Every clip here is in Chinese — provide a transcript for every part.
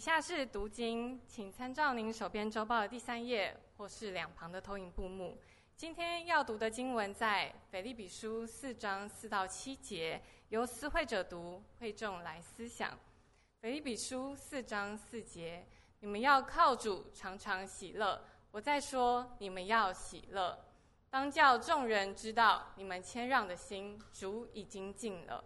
以下是读经，请参照您手边周报的第三页，或是两旁的投影布幕。今天要读的经文在腓立比书四章四到七节，由思会者读，会众来思想。腓立比书四章四节，你们要靠主常常喜乐。我再说，你们要喜乐。当叫众人知道，你们谦让的心，主已经尽了。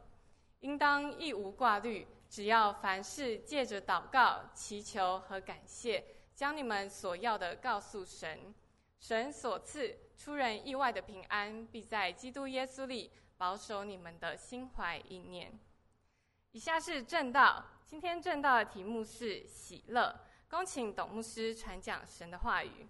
应当一无挂虑。只要凡事借着祷告、祈求和感谢，将你们所要的告诉神，神所赐出人意外的平安，必在基督耶稣里保守你们的心怀意念。以下是正道，今天正道的题目是喜乐。恭请董牧师传讲神的话语。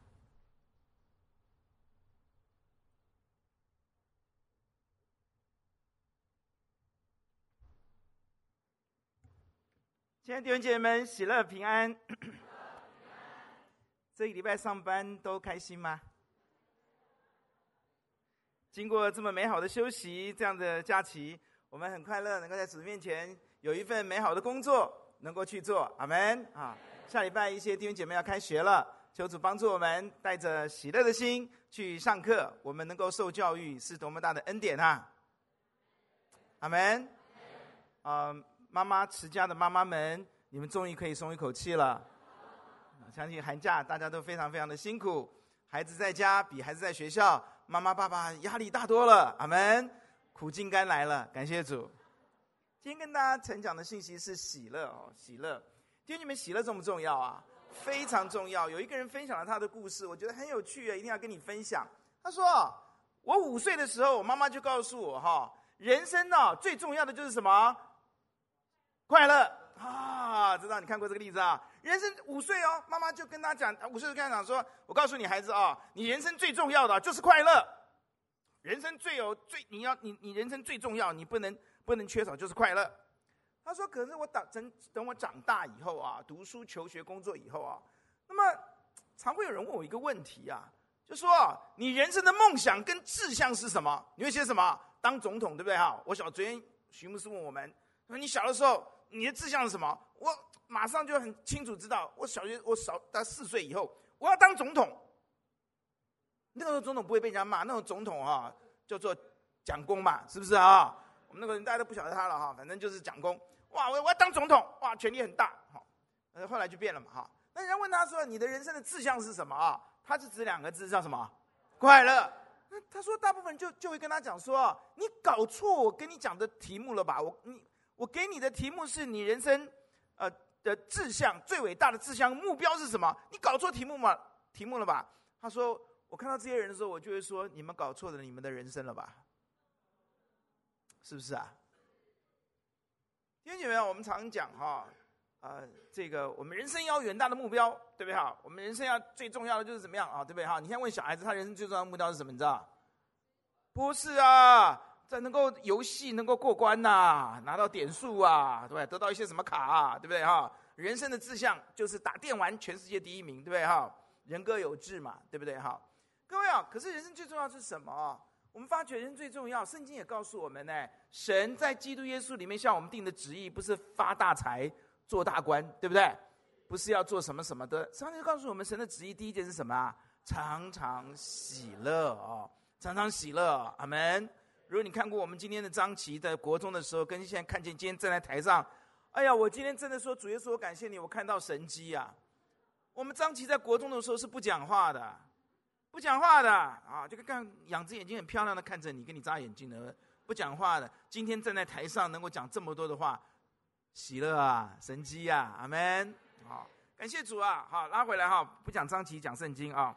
亲爱的弟兄姐妹们，喜乐平安。这一礼拜上班都开心吗？经过这么美好的休息，这样的假期，我们很快乐，能够在主面前有一份美好的工作，能够去做。阿门啊！下礼拜一些弟兄姐妹要开学了，求主帮助我们，带着喜乐的心去上课。我们能够受教育，是多么大的恩典啊！阿门。啊。妈妈持家的妈妈们，你们终于可以松一口气了。相信寒假大家都非常非常的辛苦，孩子在家比孩子在学校，妈妈爸爸压力大多了。阿门，苦尽甘来了，感谢主。今天跟大家承讲的信息是喜乐哦，喜乐。今天你们喜乐重不重要啊？非常重要。有一个人分享了他的故事，我觉得很有趣啊，一定要跟你分享。他说：“我五岁的时候，我妈妈就告诉我哈，人生呢最重要的就是什么？”快乐啊！知道你看过这个例子啊？人生五岁哦，妈妈就跟他讲，五岁就跟他讲说：“我告诉你孩子啊，你人生最重要的就是快乐。人生最有最你要你你人生最重要，你不能不能缺少就是快乐。”他说：“可是我等等等我长大以后啊，读书求学工作以后啊，那么常会有人问我一个问题啊，就说你人生的梦想跟志向是什么？你会写什么？当总统对不对哈？我小昨天徐牧师问我们说你小的时候。”你的志向是什么？我马上就很清楚知道，我小学我小到四岁以后，我要当总统。那个时候总统不会被人家骂，那种总统啊叫做蒋公嘛，是不是啊？我们那个人大家都不晓得他了哈，反正就是蒋公。哇，我我要当总统，哇，权力很大。好，呃，后来就变了嘛哈。那人家问他说：“你的人生的志向是什么啊？”他是指两个字，叫什么？快乐。他说大部分就就会跟他讲说：“你搞错我跟你讲的题目了吧？我你。”我给你的题目是你人生，呃的志向，最伟大的志向目标是什么？你搞错题目吗？题目了吧？他说，我看到这些人的时候，我就会说，你们搞错了你们的人生了吧？是不是啊？听见没有，我们常讲哈，呃，这个我们人生要远大的目标，对不对哈？我们人生要最重要的就是怎么样啊？对不对哈？你现在问小孩子，他人生最重要的目标是什么？你知道？不是啊。在能够游戏能够过关呐、拿到点数啊，对不对？得到一些什么卡啊，对不对哈？人生的志向就是打电玩全世界第一名，对不对哈？人各有志嘛，对不对哈？各位啊，可是人生最重要是什么？我们发觉人生最重要，圣经也告诉我们呢，神在基督耶稣里面向我们定的旨意，不是发大财、做大官，对不对？不是要做什么什么的。上帝告诉我们，神的旨意第一件是什么啊？常常喜乐啊，常常喜乐，阿门。如果你看过我们今天的张琪在国中的时候，跟现在看见今天站在台上，哎呀，我今天真的说主耶稣，我感谢你，我看到神迹呀、啊。我们张琪在国中的时候是不讲话的，不讲话的啊，就跟看两只眼睛很漂亮的看着你，跟你眨眼睛的，不讲话的。今天站在台上能够讲这么多的话，喜乐啊，神迹啊，阿门。好，感谢主啊，好拉回来哈，不讲张琪，讲圣经啊。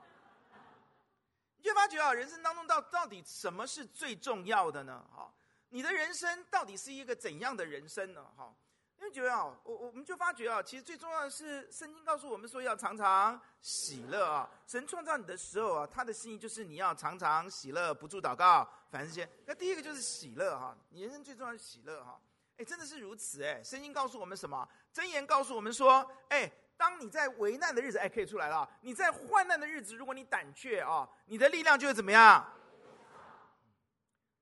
你就发觉啊，人生当中到到底什么是最重要的呢？哈，你的人生到底是一个怎样的人生呢？哈，因为觉得啊，我我们就发觉啊，其实最重要的是圣经告诉我们说要常常喜乐啊。神创造你的时候啊，他的心意就是你要常常喜乐，不住祷告，凡事谢。那第一个就是喜乐哈，你人生最重要是喜乐哈。哎，真的是如此哎。圣经告诉我们什么？箴言告诉我们说，哎。当你在危难的日子，哎，可以出来了。你在患难的日子，如果你胆怯啊，你的力量就会怎么样？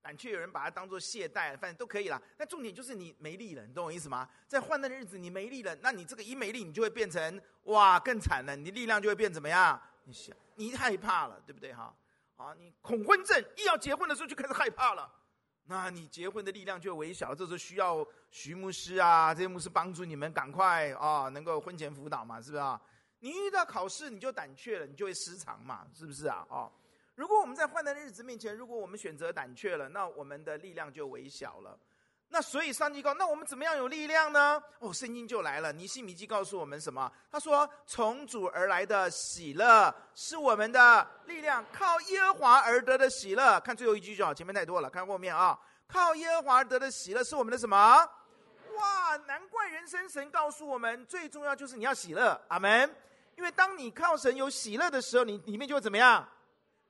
胆怯有人把它当做懈怠，反正都可以啦。但重点就是你没力了，你懂我意思吗？在患难的日子你没力了，那你这个一没力，你就会变成哇更惨了，你力量就会变怎么样？你想，你害怕了，对不对哈？啊，你恐婚症一要结婚的时候就开始害怕了，那你结婚的力量就微小，这时候需要徐牧师啊这些牧师帮助你们赶快啊，能够婚前辅导嘛，是不是啊？你遇到考试你就胆怯了，你就会失常嘛，是不是啊？哦，如果我们在患难日子面前，如果我们选择胆怯了，那我们的力量就微小了。那所以上帝告，那我们怎么样有力量呢？哦，圣经就来了。尼希米记告诉我们什么？他说：“从主而来的喜乐是我们的力量，靠耶和华而得的喜乐。”看最后一句就好，前面太多了，看后面啊。靠耶和华而得的喜乐是我们的什么？哇，难怪人生神告诉我们，最重要就是你要喜乐。阿门。因为当你靠神有喜乐的时候，你里面就会怎么样？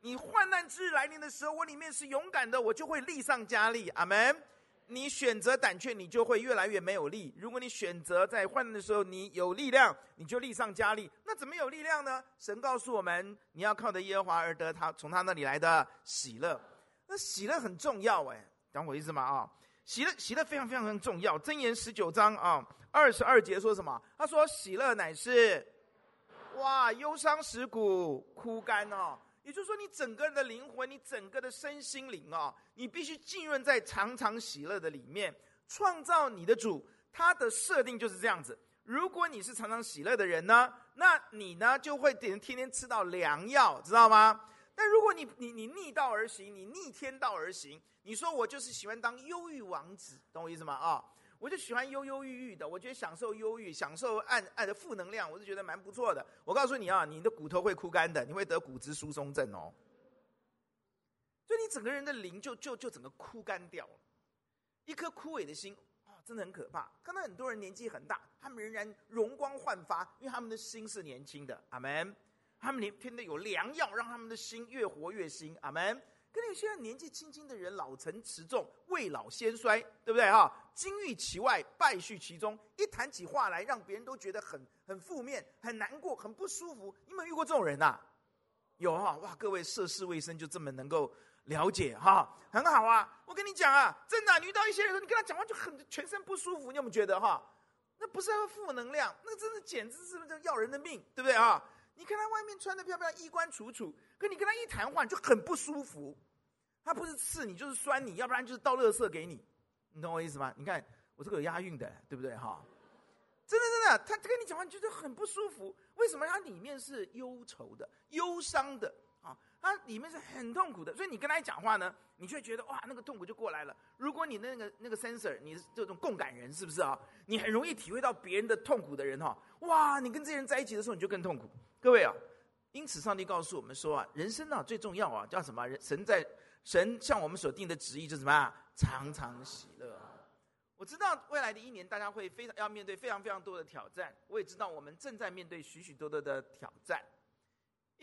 你患难之日来临的时候，我里面是勇敢的，我就会力上加力。阿门。你选择胆怯，你就会越来越没有力。如果你选择在患难的时候，你有力量，你就力上加力。那怎么有力量呢？神告诉我们，你要靠着耶和华而得他从他那里来的喜乐。那喜乐很重要哎，懂我意思吗？啊，喜乐喜乐非常非常非常重要。箴言十九章啊二十二节说什么？他说喜乐乃是，哇，忧伤使骨枯干哦。也就是说，你整个人的灵魂，你整个的身心灵啊、哦，你必须浸润在常常喜乐的里面。创造你的主，他的设定就是这样子。如果你是常常喜乐的人呢，那你呢就会天天吃到良药，知道吗？但如果你你你逆道而行，你逆天道而行，你说我就是喜欢当忧郁王子，懂我意思吗？啊、我就喜欢忧忧郁郁的，我觉得享受忧郁，享受爱爱的负能量，我是觉得蛮不错的。我告诉你啊，你的骨头会枯干的，你会得骨质疏松症哦。就你整个人的灵就就就整个枯干掉了，一颗枯萎的心啊，真的很可怕。看到很多人年纪很大，他们仍然容光焕发，因为他们的心是年轻的。阿门。他们天天有良药，让他们的心越活越新。阿门。跟你现在年纪轻轻的人，老成持重，未老先衰，对不对哈？金玉其外，败絮其中。一谈起话来，让别人都觉得很很负面，很难过，很不舒服。你有没有遇过这种人呐？有哈？哇，各位涉世未深就这么能够了解哈？很好啊！我跟你讲啊，真的，你遇到一些人，你跟他讲话就很全身不舒服，你有没有觉得哈？那不是负能量，那真的简直是不是要人的命，对不对啊？你看他外面穿的漂漂亮，衣冠楚楚，可你跟他一谈话，就很不舒服。他不是刺你，就是酸你，要不然就是倒垃圾给你。你懂我意思吗？你看我这个有押韵的，对不对哈？真的真的，他跟你讲话你觉得很不舒服。为什么？他里面是忧愁的、忧伤的啊，里面是很痛苦的。所以你跟他一讲话呢，你就会觉得哇，那个痛苦就过来了。如果你那个那个 sensor，你是这种共感人，是不是啊？你很容易体会到别人的痛苦的人哈。哇，你跟这些人在一起的时候，你就更痛苦。各位啊，因此上帝告诉我们说啊，人生啊最重要啊，叫什么？人神在神向我们所定的旨意就是什么啊？常常喜乐。我知道未来的一年，大家会非常要面对非常非常多的挑战。我也知道我们正在面对许许多多的挑战。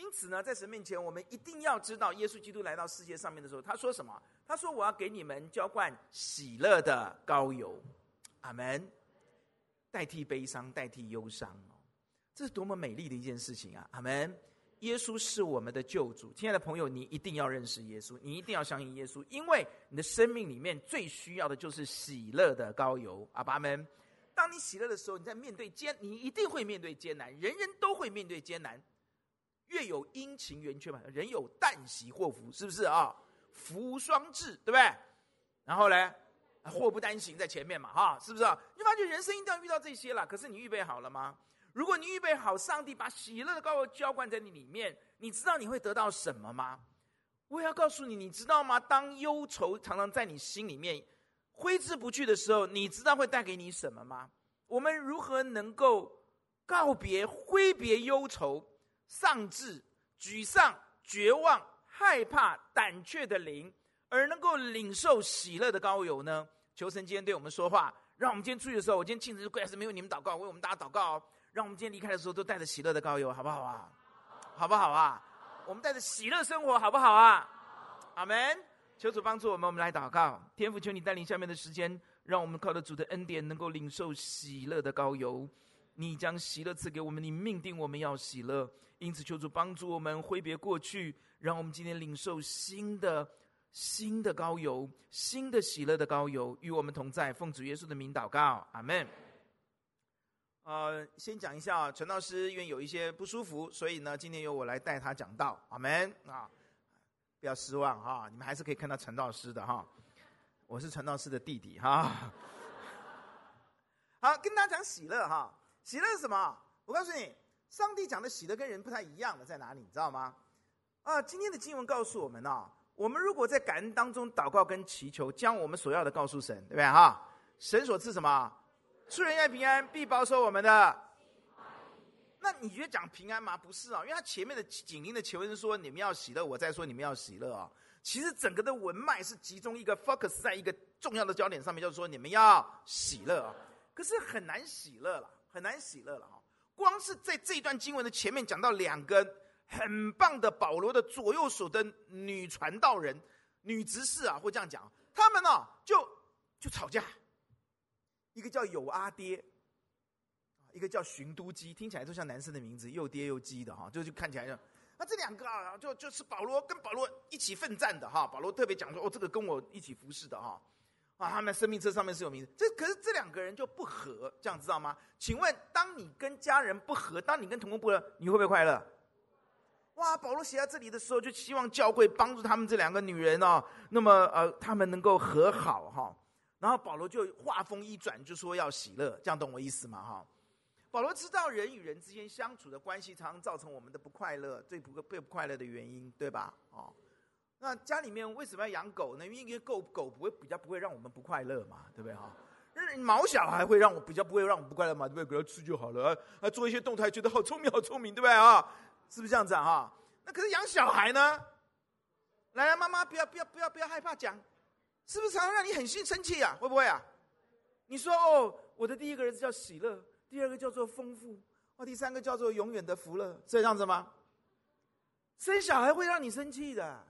因此呢，在神面前，我们一定要知道，耶稣基督来到世界上面的时候，他说什么？他说：“我要给你们浇灌喜乐的膏油。”阿门。代替悲伤，代替忧伤哦，这是多么美丽的一件事情啊！阿门。耶稣是我们的救主，亲爱的朋友，你一定要认识耶稣，你一定要相信耶稣，因为你的生命里面最需要的就是喜乐的膏油。阿爸们，当你喜乐的时候，你在面对艰，你一定会面对艰难，人人都会面对艰难。月有阴晴圆缺嘛，人有旦夕祸福，是不是啊？福无双至，对不对？然后呢，祸不单行在前面嘛，哈，是不是啊？你发觉人生一定要遇到这些了，可是你预备好了吗？如果你预备好，上帝把喜乐的膏油浇灌在你里面，你知道你会得到什么吗？我要告诉你，你知道吗？当忧愁常常在你心里面挥之不去的时候，你知道会带给你什么吗？我们如何能够告别、挥别忧愁、丧志、沮丧、绝望、害怕、胆怯的灵，而能够领受喜乐的膏油呢？求神今天对我们说话，让我们今天出去的时候，我今天亲自跪在神面前为你们祷告，为我们大家祷告哦。让我们今天离开的时候都带着喜乐的膏油，好不好啊？好不好啊？我们带着喜乐生活，好不好啊？阿门。求主帮助我们，我们来祷告。天父，求你带领下面的时间，让我们靠着主的恩典，能够领受喜乐的膏油。你将喜乐赐给我们，你命定我们要喜乐，因此求主帮助我们挥别过去，让我们今天领受新的新的高油，新的喜乐的高油与我们同在。奉主耶稣的名祷告，阿门。呃，先讲一下，陈老师因为有一些不舒服，所以呢，今天由我来带他讲道，阿门啊。不要失望哈，你们还是可以看到陈老师的哈。我是陈老师的弟弟哈。好，跟大家讲喜乐哈。喜乐是什么？我告诉你，上帝讲的喜乐跟人不太一样的在哪里，你知道吗？啊，今天的经文告诉我们啊，我们如果在感恩当中祷告跟祈求，将我们所要的告诉神，对不对哈？神所赐什么？出人愿平安，必保守我们的。那你觉得讲平安吗？不是啊，因为他前面的紧邻的求文说你们要喜乐，我再说你们要喜乐啊。其实整个的文脉是集中一个 focus 在一个重要的焦点上面，就是说你们要喜乐啊。可是很难喜乐了，很难喜乐了哈。光是在这一段经文的前面讲到两个很棒的保罗的左右手的女传道人、女执事啊，会这样讲，他们呢、啊、就就吵架，一个叫有阿爹。一个叫寻都基，听起来都像男生的名字，又爹又基的哈，就就看起来就，那这两个啊，就就是保罗跟保罗一起奋战的哈。保罗特别讲说，哦，这个跟我一起服侍的哈，啊，他们生命册上面是有名字。这可是这两个人就不和，这样知道吗？请问，当你跟家人不和，当你跟同工不和，你会不会快乐？哇，保罗写到这里的时候，就希望教会帮助他们这两个女人哦，那么呃，他们能够和好哈。然后保罗就话锋一转，就说要喜乐，这样懂我意思吗？哈。保罗知道人与人之间相处的关系，常常造成我们的不快乐，最不不快乐的原因，对吧？哦，那家里面为什么要养狗呢？因为狗狗不会比较不会让我们不快乐嘛，对不对？哈，毛小孩会让我比较不会让我们不快乐嘛，对不对？给他吃就好了，啊，做一些动态，觉得好聪明，好聪明，对不对啊？是不是这样子啊？那可是养小孩呢？来来，妈妈不要不要不要不要害怕讲，是不是常常让你很心生气啊？会不会啊？你说哦，我的第一个儿子叫喜乐。第二个叫做丰富，哦，第三个叫做永远的福乐，是这样子吗？生小孩会让你生气的，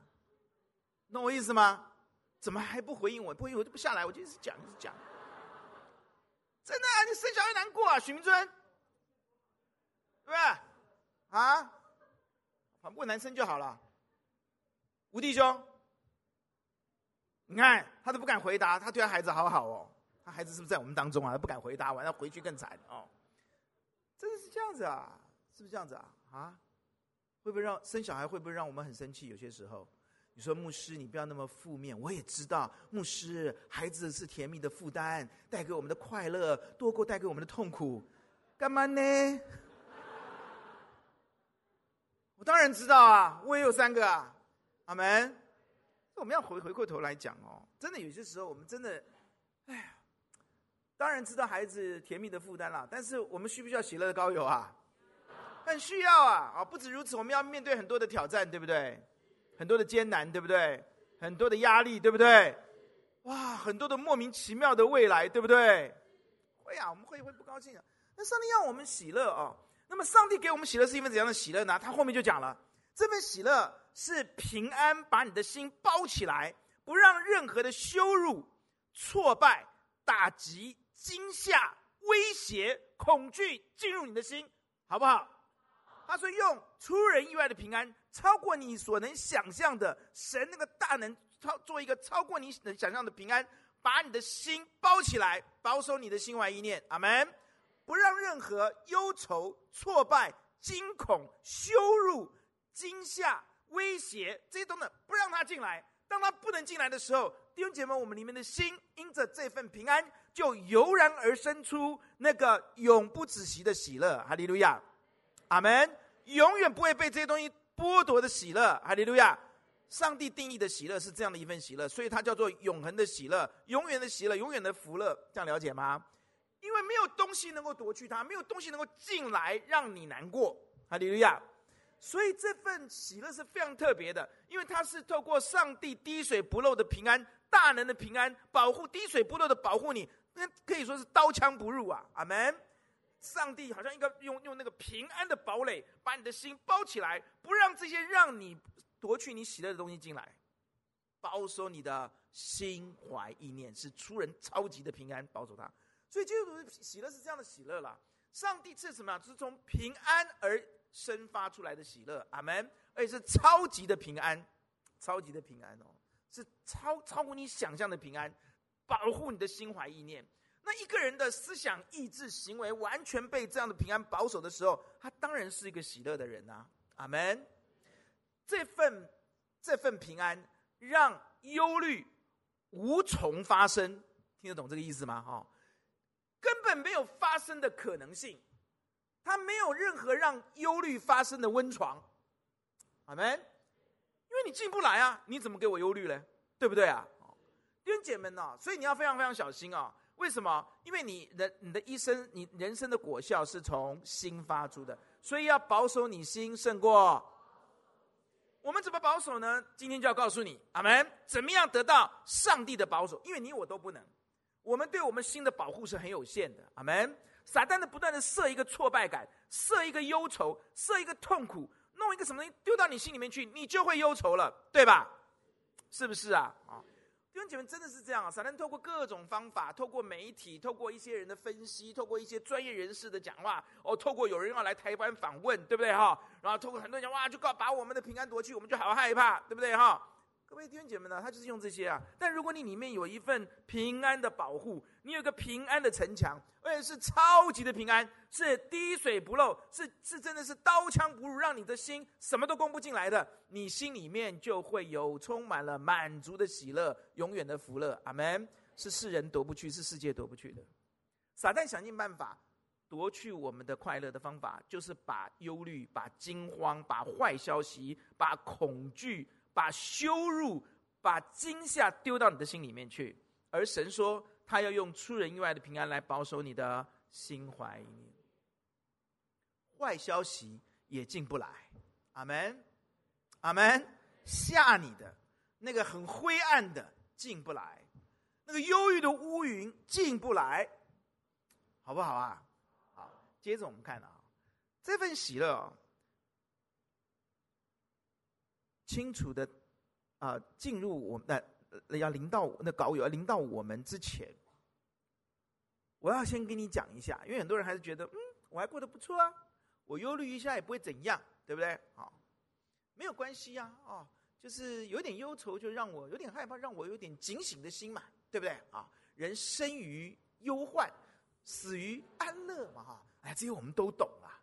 懂我意思吗？怎么还不回应我？不回应我就不下来，我就一直讲，一直讲。真的啊，你生小孩难过啊，许明尊，对不对？啊，反过男生就好了。吴弟兄，你看他都不敢回答，他对他孩子好好哦。他孩子是不是在我们当中啊？他不敢回答，完了回去更惨哦。真的是这样子啊？是不是这样子啊？啊？会不会让生小孩会不会让我们很生气？有些时候，你说牧师，你不要那么负面。我也知道，牧师，孩子是甜蜜的负担，带给我们的快乐多过带给我们的痛苦，干嘛呢？我当然知道啊，我也有三个啊。阿门。我们要回回过头来讲哦，真的有些时候我们真的，哎呀。当然知道孩子甜蜜的负担了，但是我们需不需要喜乐的膏油啊？很需要啊！啊，不止如此，我们要面对很多的挑战，对不对？很多的艰难，对不对？很多的压力，对不对？哇，很多的莫名其妙的未来，对不对？会啊，我们会会不高兴啊。那上帝要我们喜乐啊。那么上帝给我们喜乐是一份怎样的喜乐呢？他后面就讲了，这份喜乐是平安，把你的心包起来，不让任何的羞辱、挫败、打击。惊吓、威胁、恐惧进入你的心，好不好？他说：“用出人意外的平安，超过你所能想象的，神那个大能超做一个超过你能想象的平安，把你的心包起来，保守你的心怀意念。阿门。不让任何忧愁、挫败、惊恐、羞辱、惊吓、威胁这些东西，不让他进来。当他不能进来的时候，弟兄姐妹，我们里面的心因着这份平安。”就油然而生出那个永不止息的喜乐，哈利路亚，阿门！永远不会被这些东西剥夺的喜乐，哈利路亚！上帝定义的喜乐是这样的一份喜乐，所以它叫做永恒的喜乐、永远的喜乐、永远的福乐，这样了解吗？因为没有东西能够夺去它，没有东西能够进来让你难过，哈利路亚！所以这份喜乐是非常特别的，因为它是透过上帝滴水不漏的平安、大能的平安，保护滴水不漏的保护你。那可以说是刀枪不入啊，阿门！上帝好像应该用用那个平安的堡垒，把你的心包起来，不让这些让你夺去你喜乐的东西进来，保守你的心怀意念，是出人超级的平安，保守它。所以基督徒喜乐是这样的喜乐了。上帝是什么？是从平安而生发出来的喜乐，阿门！而且是超级的平安，超级的平安哦。是超超乎你想象的平安，保护你的心怀意念。那一个人的思想、意志、行为完全被这样的平安保守的时候，他当然是一个喜乐的人呐、阿门。这份这份平安，让忧虑无从发生。听得懂这个意思吗？哈，根本没有发生的可能性。他没有任何让忧虑发生的温床。阿门。因为你进不来啊，你怎么给我忧虑呢？对不对啊？弟兄姐妹们呐，所以你要非常非常小心啊。为什么？因为你人你的一生，你人生的果效是从心发出的，所以要保守你心胜过。我们怎么保守呢？今天就要告诉你，阿门。怎么样得到上帝的保守？因为你我都不能，我们对我们心的保护是很有限的，阿门。撒旦的不断的设一个挫败感，设一个忧愁，设一个痛苦，弄一个什么东西丢到你心里面去，你就会忧愁了，对吧？是不是啊？啊。兄姐妹，真的是这样啊！撒旦透过各种方法，透过媒体，透过一些人的分析，透过一些专业人士的讲话，哦，透过有人要来台湾访问，对不对哈？然后透过很多人讲，哇，就告把我们的平安夺去，我们就好害怕，对不对哈？各位弟兄姐妹呢，他就是用这些啊。但如果你里面有一份平安的保护，你有个平安的城墙，而且是超级的平安，是滴水不漏，是是真的是刀枪不入，让你的心什么都攻不进来的，你心里面就会有充满了满足的喜乐，永远的福乐。阿门。是世人夺不去，是世界夺不去的。撒旦想尽办法夺去我们的快乐的方法，就是把忧虑、把惊慌、把坏消息、把恐惧。把羞辱、把惊吓丢到你的心里面去，而神说他要用出人意外的平安来保守你的心怀意念，坏消息也进不来，阿门，阿门。吓你的那个很灰暗的进不来，那个忧郁的乌云进不来，好不好啊？好，接着我们看啊，这份喜乐。清楚的，啊、进入我们的、要临到那稿友要临到我们之前，我要先跟你讲一下，因为很多人还是觉得，嗯，我还过得不错啊，我忧虑一下也不会怎样，对不对？好，没有关系呀，哦，就是有点忧愁，就让我有点害怕，让我有点警醒的心嘛，对不对？啊，人生于忧患，死于安乐嘛，哈，哎，这些我们都懂啊。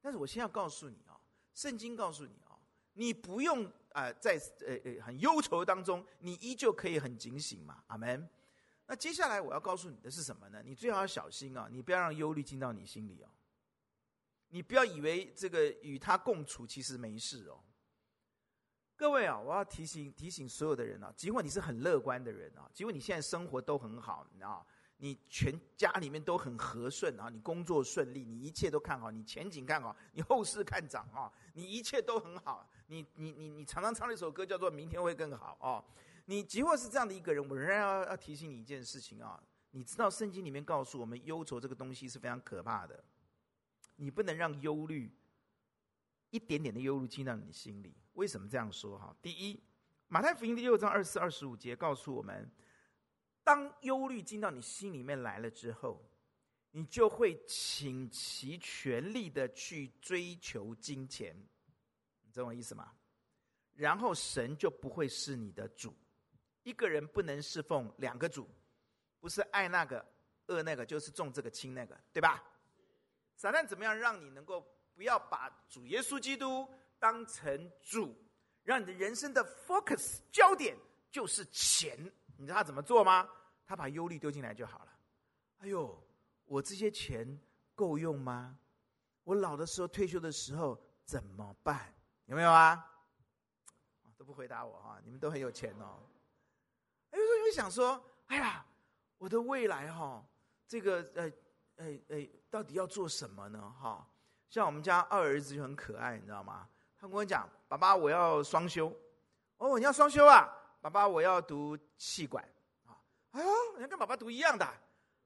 但是我先要告诉你啊，圣经告诉你，你不用。啊、在呃呃很忧愁当中，你依旧可以很警醒嘛，阿门。那接下来我要告诉你的是什么呢？你最好要小心啊，你不要让忧虑进到你心里哦。你不要以为这个与他共处其实没事哦。各位啊，我要提醒提醒所有的人啊，尽管你是很乐观的人啊，尽管你现在生活都很好，你知道。你全家里面都很和顺啊，你工作顺利，你一切都看好，你前景看好，你后市看涨啊，你一切都很好。你你你你常常唱了一首歌叫做《明天会更好》哦。你即或是这样的一个人，我仍然要要提醒你一件事情啊，你知道圣经里面告诉我们，忧愁这个东西是非常可怕的，你不能让忧虑一点点的忧虑进到你心里。为什么这样说哈？第一，马太福音第六章二十四、二十五节告诉我们。当忧虑进到你心里面来了之后，你就会倾其全力的去追求金钱，懂我意思吗？然后神就不会是你的主。一个人不能侍奉两个主，不是爱那个恶那个，就是重这个轻那个，对吧？撒旦怎么样让你能够不要把主耶稣基督当成主，让你的人生的 focus 焦点就是钱？你知道他怎么做吗？他把忧虑丢进来就好了。哎呦，我这些钱够用吗？我老的时候、退休的时候怎么办？有没有啊？都不回答我哈，你们都很有钱哦。有时候你会想说，哎呀，我的未来哈，这个呃，哎哎，到底要做什么呢？哈，像我们家二儿子就很可爱，你知道吗？他跟我讲，爸爸，我要双修。哦，你要双修啊？爸爸，我要读气管啊。哎呦，你跟爸爸读一样的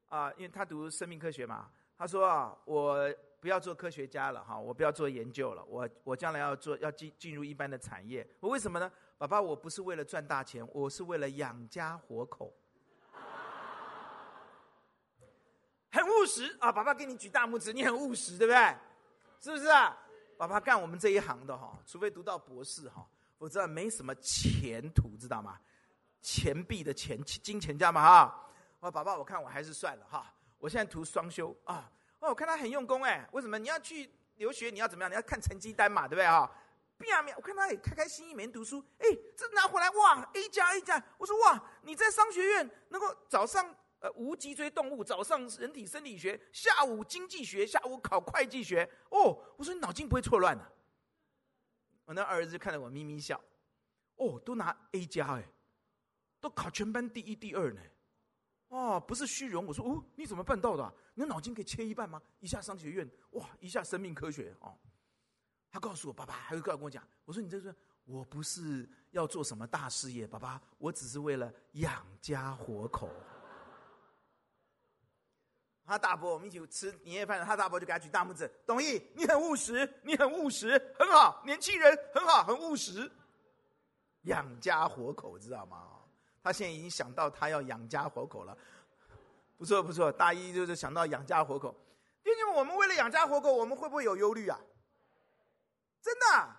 啊，因为他读生命科学嘛。他说啊，我不要做科学家了哈，我不要做研究了，我我将来要做要进进入一般的产业。我为什么呢？爸爸，我不是为了赚大钱，我是为了养家活口。很务实啊，爸爸给你举大拇指，你很务实，对不对？是不是啊？爸爸干我们这一行的哈，除非读到博士哈，否则没什么前途，知道吗？钱币的钱金钱家嘛哈。我爸爸，我看我还是算了哈。我现在读双修啊。哦，我看他很用功哎。为什么？你要去留学，你要怎么样？你要看成绩单嘛，对不对哈？变面，我看他也开开心心没读书。哎，这拿回来哇，A 加 A 加。我说哇，你在商学院能够早上呃无脊椎动物，早上人体生理学，下午经济学，下午考会计学。哦，我说你脑筋不会错乱的。我那儿子看着我咪咪笑。哦，都拿 A 加哎，都考全班第一、第二呢。哦，不是虚荣。我说哦，你怎么办到的？你的脑筋可以切一半吗？一下商学院，哇，一下生命科学哦。他告诉我，爸爸还会跟我讲，我说你这是，我不是要做什么大事业，爸爸，我只是为了养家活口。他大伯，我们一起吃年夜饭，他大伯就给他举大拇指，董毅，你很务实，你很务实，很好，年轻人很好，很务实，养家活口，知道吗？他现在已经想到他要养家活口了，不错不错，大一就是想到养家活口。弟兄们我们为了养家活口，我们会不会有忧虑啊？真的，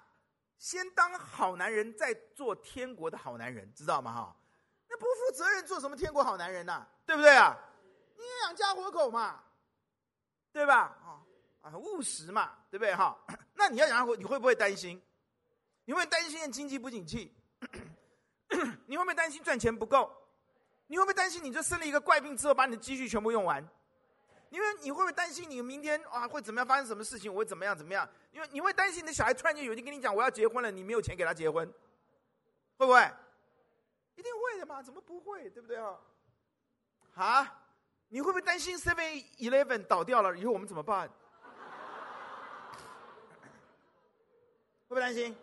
先当好男人，再做天国的好男人，知道吗？哈，那不负责任，做什么天国好男人呢？对不对啊？你也养家活口嘛，对吧？啊啊，务实嘛，对不对？哈，那你要养家活，你会不会担心？你会担心经济不景气？你会不会担心赚钱不够？你会不会担心你这生了一个怪病之后，把你的积蓄全部用完？因为你会不会担心你明天啊会怎么样发生什么事情？我会怎么样怎么样？因为你会担心你的小孩突然间有一天跟你讲我要结婚了，你没有钱给他结婚，会不会？一定会的嘛？怎么不会？对不对啊？啊？你会不会担心 Seven Eleven 倒掉了以后我们怎么办？会不会担心？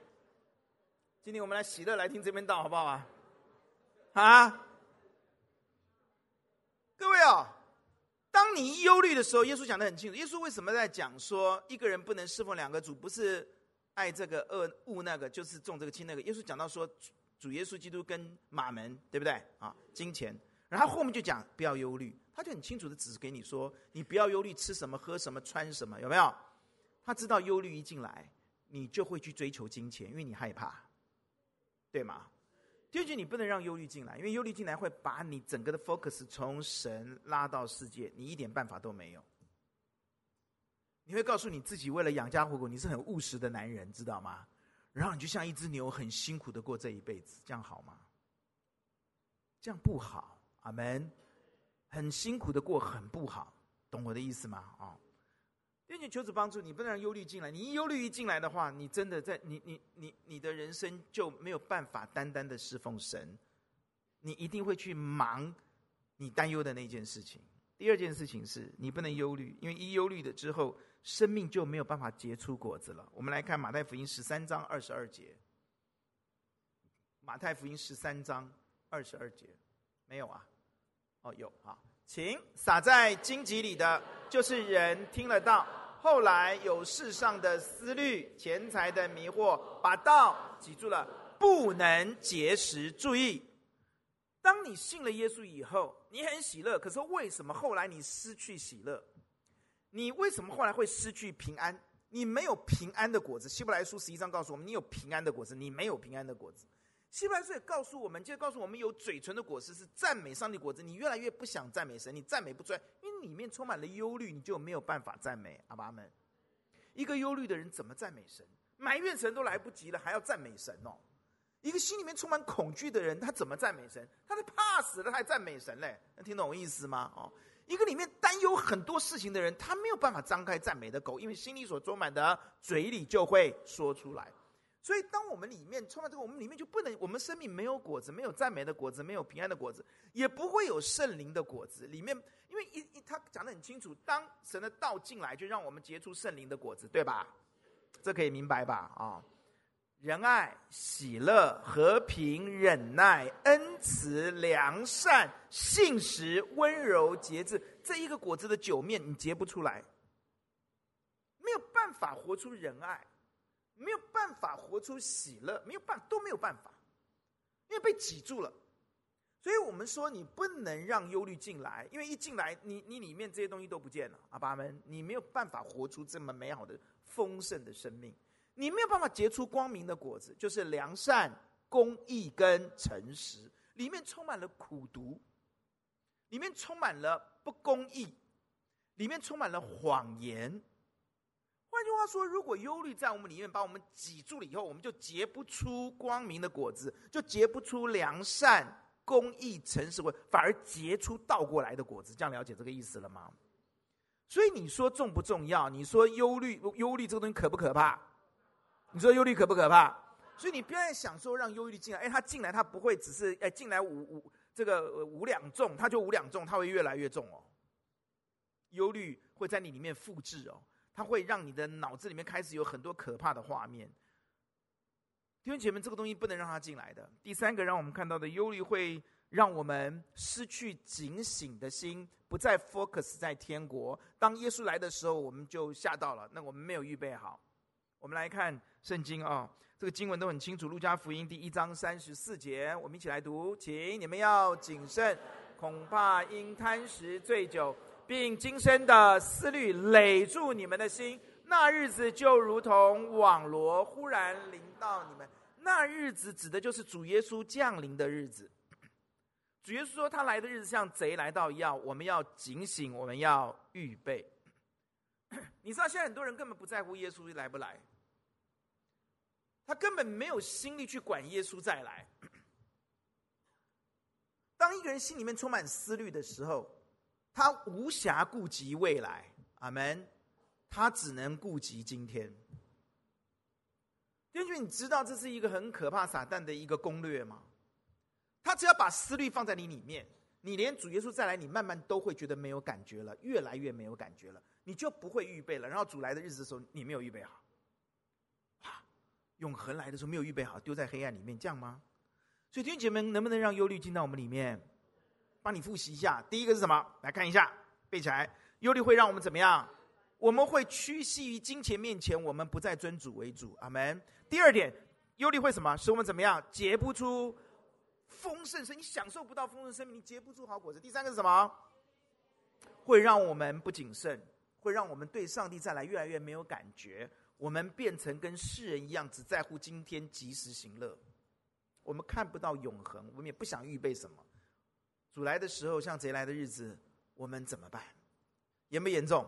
今天我们来喜乐来听这边道好不好啊？啊？各位啊！当你忧虑的时候，耶稣讲得很清楚。耶稣为什么在讲说一个人不能侍奉两个主？不是爱这个恶恶那个，就是重这个轻那个。耶稣讲到说，主耶稣基督跟马门，对不对啊？金钱，然后后面就讲不要忧虑，他就很清楚的指给你说，你不要忧虑吃什么、喝什么、穿什么，有没有？他知道忧虑一进来，你就会去追求金钱，因为你害怕，对吗？究竟你不能让忧虑进来，因为忧虑进来会把你整个的 focus 从神拉到世界，你一点办法都没有。你会告诉你自己，为了养家糊口，你是很务实的男人，知道吗？然后你就像一只牛，很辛苦的过这一辈子，这样好吗？这样不好，阿门。很辛苦的过，很不好，懂我的意思吗？啊、哦。愿你求主帮助你，不能让忧虑进来。你一忧虑一进来的话，你真的在你你你你的人生就没有办法单单的侍奉神。你一定会去忙你担忧的那件事情。第二件事情是你不能忧虑，因为一忧虑的之后，生命就没有办法结出果子了。我们来看马太福音十三章二十二节。马太福音十三章二十二节，没有啊？哦，有啊，请撒在荆棘里的，就是人听了道。后来有世上的思虑、钱财的迷惑，把道挤住了，不能结实。注意，当你信了耶稣以后，你很喜乐。可是为什么后来你失去喜乐？你为什么后来会失去平安？你没有平安的果子。希伯来书十一章告诉我们，你有平安的果子，你没有平安的果子。希伯来书也告诉我们，就告诉我们有嘴唇的果实是赞美上帝果子。你越来越不想赞美神，你赞美不出来。因为里面充满了忧虑，你就没有办法赞美阿爸们。一个忧虑的人怎么赞美神？埋怨神都来不及了，还要赞美神哦。一个心里面充满恐惧的人，他怎么赞美神？他都怕死了，他还赞美神嘞？能听懂我意思吗？哦，一个里面担忧很多事情的人，他没有办法张开赞美的口，因为心里所装满的，嘴里就会说出来。所以，当我们里面充满这个，我们里面就不能，我们生命没有果子，没有赞美的果子，没有平安的果子，也不会有圣灵的果子。里面，因为一一他讲得很清楚，当神的道进来，就让我们结出圣灵的果子，对吧？这可以明白吧？啊、仁爱、喜乐、和平、忍耐、恩慈、良善、信实、温柔、节制，这一个果子的九面，你结不出来，没有办法活出仁爱。没有办法活出喜乐，没有办都没有办法，因为被挤住了。所以我们说，你不能让忧虑进来，因为一进来，你你里面这些东西都不见了。阿爸们，你没有办法活出这么美好的丰盛的生命，你没有办法结出光明的果子，就是良善、公义跟诚实。里面充满了苦毒，里面充满了不公义，里面充满了谎言。换句话说，如果忧虑在我们里面把我们挤住了以后，我们就结不出光明的果子，就结不出良善、公义、诚实，反而结出倒过来的果子。这样了解这个意思了吗？所以你说重不重要？你说忧虑，忧虑这个东西可不可怕？你说忧虑可不可怕？所以你不要想说让忧虑进来，哎，他进来他不会只是哎进来五五这个五两重，他就五两重，他会越来越重哦。忧虑会在你里面复制哦。它会让你的脑子里面开始有很多可怕的画面。弟兄姐妹，这个东西不能让它进来的。第三个，让我们看到的忧虑会让我们失去警醒的心，不再 focus 在天国。当耶稣来的时候，我们就吓到了。那我们没有预备好。我们来看圣经啊、这个经文都很清楚。路加福音第一章三十四节，我们一起来读，请你们要谨慎，恐怕因贪食醉酒。并今生的思虑累住你们的心，那日子就如同网罗忽然临到你们。那日子指的就是主耶稣降临的日子。主耶稣说他来的日子像贼来到一样，我们要警醒，我们要预备。你知道现在很多人根本不在乎耶稣来不来，他根本没有心力去管耶稣再来。当一个人心里面充满思虑的时候，他无暇顾及未来，阿门。他只能顾及今天。弟兄，你知道这是一个很可怕撒旦的一个攻略吗？他只要把思虑放在你里面，你连主耶稣再来，你慢慢都会觉得没有感觉了，越来越没有感觉了，你就不会预备了。然后主来的日子的时候，你没有预备好，啊，永恒来的时候没有预备好，丢在黑暗里面，这样吗？所以弟兄姐妹，能不能让忧虑进到我们里面？帮你复习一下，第一个是什么？来看一下，背起来。忧虑会让我们怎么样？我们会屈膝于金钱面前，我们不再尊主为主。阿门。第二点，忧虑会什么？使我们怎么样？结不出丰盛生，你享受不到丰盛生命，你结不出好果子。第三个是什么？会让我们不谨慎，会让我们对上帝再来越来越没有感觉。我们变成跟世人一样，只在乎今天及时行乐。我们看不到永恒，我们也不想预备什么。主来的时候，像贼来的日子，我们怎么办？严不严重？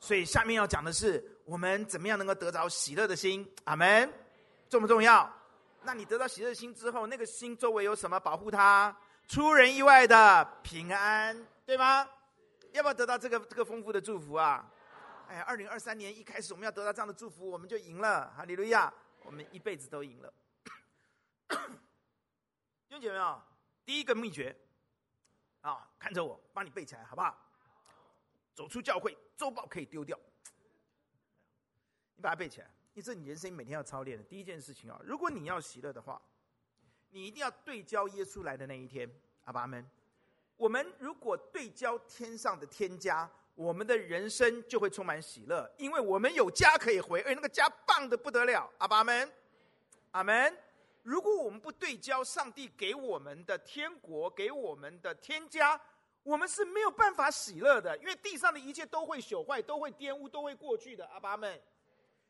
所以下面要讲的是，我们怎么样能够得着喜乐的心？阿门。重不重要？那你得到喜乐的心之后，那个心周围有什么保护他？出人意外的平安，对吗？要不要得到这个这个丰富的祝福啊？哎，二零二三年一开始，我们要得到这样的祝福，我们就赢了。哈利路亚！我们一辈子都赢了。听见没有？第一个秘诀。啊、看着我，帮你背起来，好不好？走出教会，周报可以丢掉。你把它背起来，你这你人生每天要操练的第一件事情啊、如果你要喜乐的话，你一定要对焦耶稣来的那一天。阿爸们，我们如果对焦天上的天家，我们的人生就会充满喜乐，因为我们有家可以回，而那个家棒的不得了。阿爸们，阿门。如果我们不对焦上帝给我们的天国，给我们的天家，我们是没有办法喜乐的，因为地上的一切都会朽坏，都会玷污，都会过去的。阿爸们，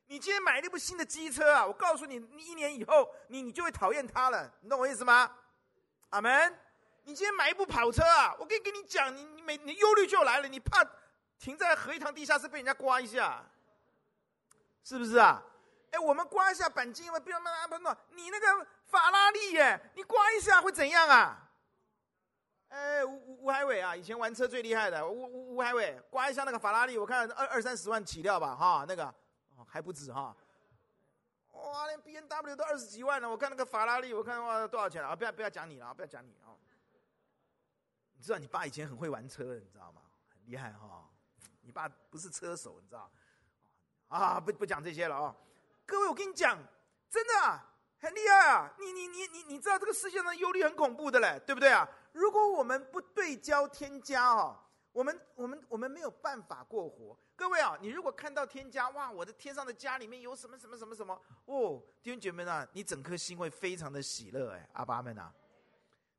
你今天买了一部新的机车啊，我告诉你，你一年以后，你你就会讨厌它了，你懂我意思吗？阿门。你今天买一部跑车啊，我可以跟你讲，你你每你忧虑就来了，你怕停在荷一堂地下室被人家刮一下，是不是啊？哎，我们刮一下钣金，不要那么那么，你那个法拉利耶，你刮一下会怎样啊？哎，吴吴海伟啊，以前玩车最厉害的，吴吴吴海伟，刮一下那个法拉利，我看二二三十万起跳吧，哈，那个、哦、还不止哈。哇，连 B N W 都二十几万了，我看那个法拉利，我看哇多少钱啊？不要不要讲你了，不要讲你啊、你知道你爸以前很会玩车的，你知道吗？很厉害哈、你爸不是车手，你知道？啊，不不讲这些了啊、各位，我跟你讲，真的啊，很厉害啊！你你你你你知道这个世界上忧虑很恐怖的嘞，对不对啊？如果我们不对焦天家哦，我们我们我们没有办法过活。各位啊，你如果看到天家，哇，我的天上的家里面有什么什么什么什么哦，弟兄姐妹们啊，你整颗心会非常的喜乐哎，阿爸们啊，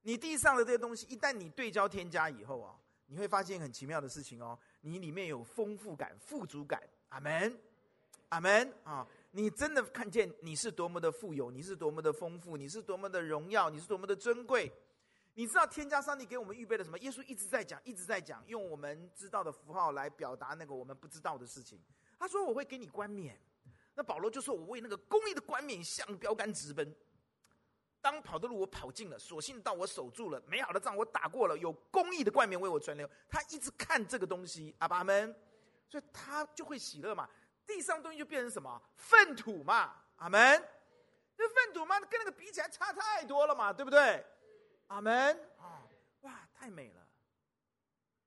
你地上的这些东西，一旦你对焦天家以后啊，你会发现很奇妙的事情哦，你里面有丰富感、富足感，阿门，阿门啊。你真的看见你是多么的富有，你是多么的丰富，你是多么的荣耀，你是多么的珍贵。你知道天家上帝给我们预备了什么？耶稣一直在讲，一直在讲，用我们知道的符号来表达那个我们不知道的事情。他说：“我会给你冠冕。”那保罗就说：“我为那个公义的冠冕向标杆直奔。当跑的路我跑尽了，所信的道我守住了，美好的仗我打过了，有公义的冠冕为我存留。”他一直看这个东西，阿爸们，所以他就会喜乐嘛。地上东西就变成什么粪土嘛，阿门。这粪土嘛，跟那个比起来差太多了嘛，对不对？阿门啊！哇，太美了！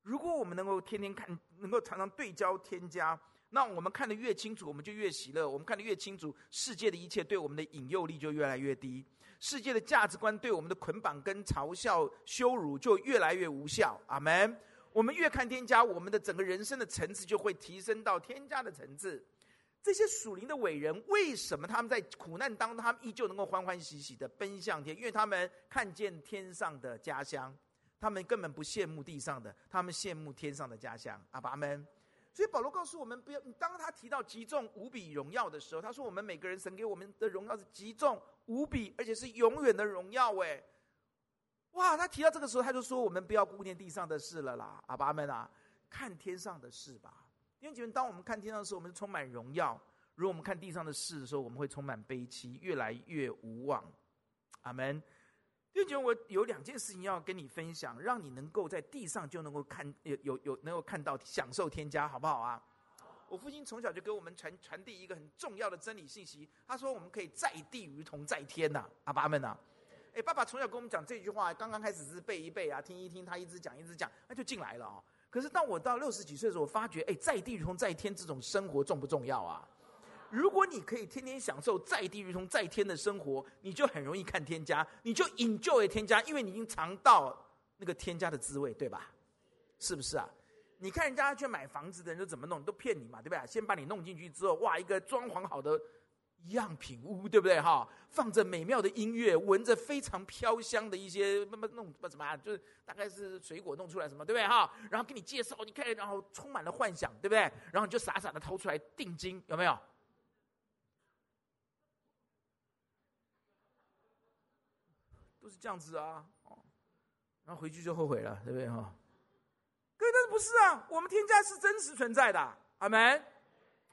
如果我们能够天天看，能够常常对焦添加，那我们看得越清楚，我们就越喜乐。我们看得越清楚，世界的一切对我们的引诱力就越来越低，世界的价值观对我们的捆绑跟嘲笑、羞辱就越来越无效。阿门！我们越看添加，我们的整个人生的层次就会提升到添加的层次。这些属灵的伟人，为什么他们在苦难当中，他们依旧能够欢欢喜喜的奔向天？因为他们看见天上的家乡，他们根本不羡慕地上的，他们羡慕天上的家乡。阿爸们，所以保罗告诉我们，不要当他提到极重无比荣耀的时候，他说我们每个人神给我们的荣耀是极重无比，而且是永远的荣耀。哎，哇！他提到这个时候，他就说我们不要顾念地上的事了啦。阿爸们啊，看天上的事吧。弟兄姐妹，当我们看天上的时候，我们是充满荣耀；如果我们看地上的事的时候，我们会充满悲戚，越来越无望。阿门。弟兄姐妹，我有两件事情要跟你分享，让你能够在地上就能够看有有有能够看到享受天家，好不好啊？我父亲从小就给我们传传递一个很重要的真理信息，他说我们可以在地如同在天呐，阿爸们呐。哎，爸爸从小跟我们讲这句话，刚刚开始是背一背啊，听一听，他一直讲一直讲，那就进来了哦。可是当我到六十几岁的时候，我发觉，哎，在地如同在天这种生活重不重要啊？如果你可以天天享受在地如同在天的生活，你就很容易看天家，你就 enjoy 天家，因为你已经尝到那个天家的滋味，对吧？是不是啊？你看人家去买房子的人都怎么弄，都骗你嘛，对不对？先把你弄进去之后，哇，一个装潢好的。样品屋对不对哈？放着美妙的音乐，闻着非常飘香的一些那么弄什么啊？就是大概是水果弄出来什么，对不对哈？然后给你介绍，你看，然后充满了幻想，对不对？然后你就傻傻的掏出来定金，有没有？都是这样子啊，哦，然后回去就后悔了，对不对哈？各位，但是不是啊？我们天家是真实存在的，阿门，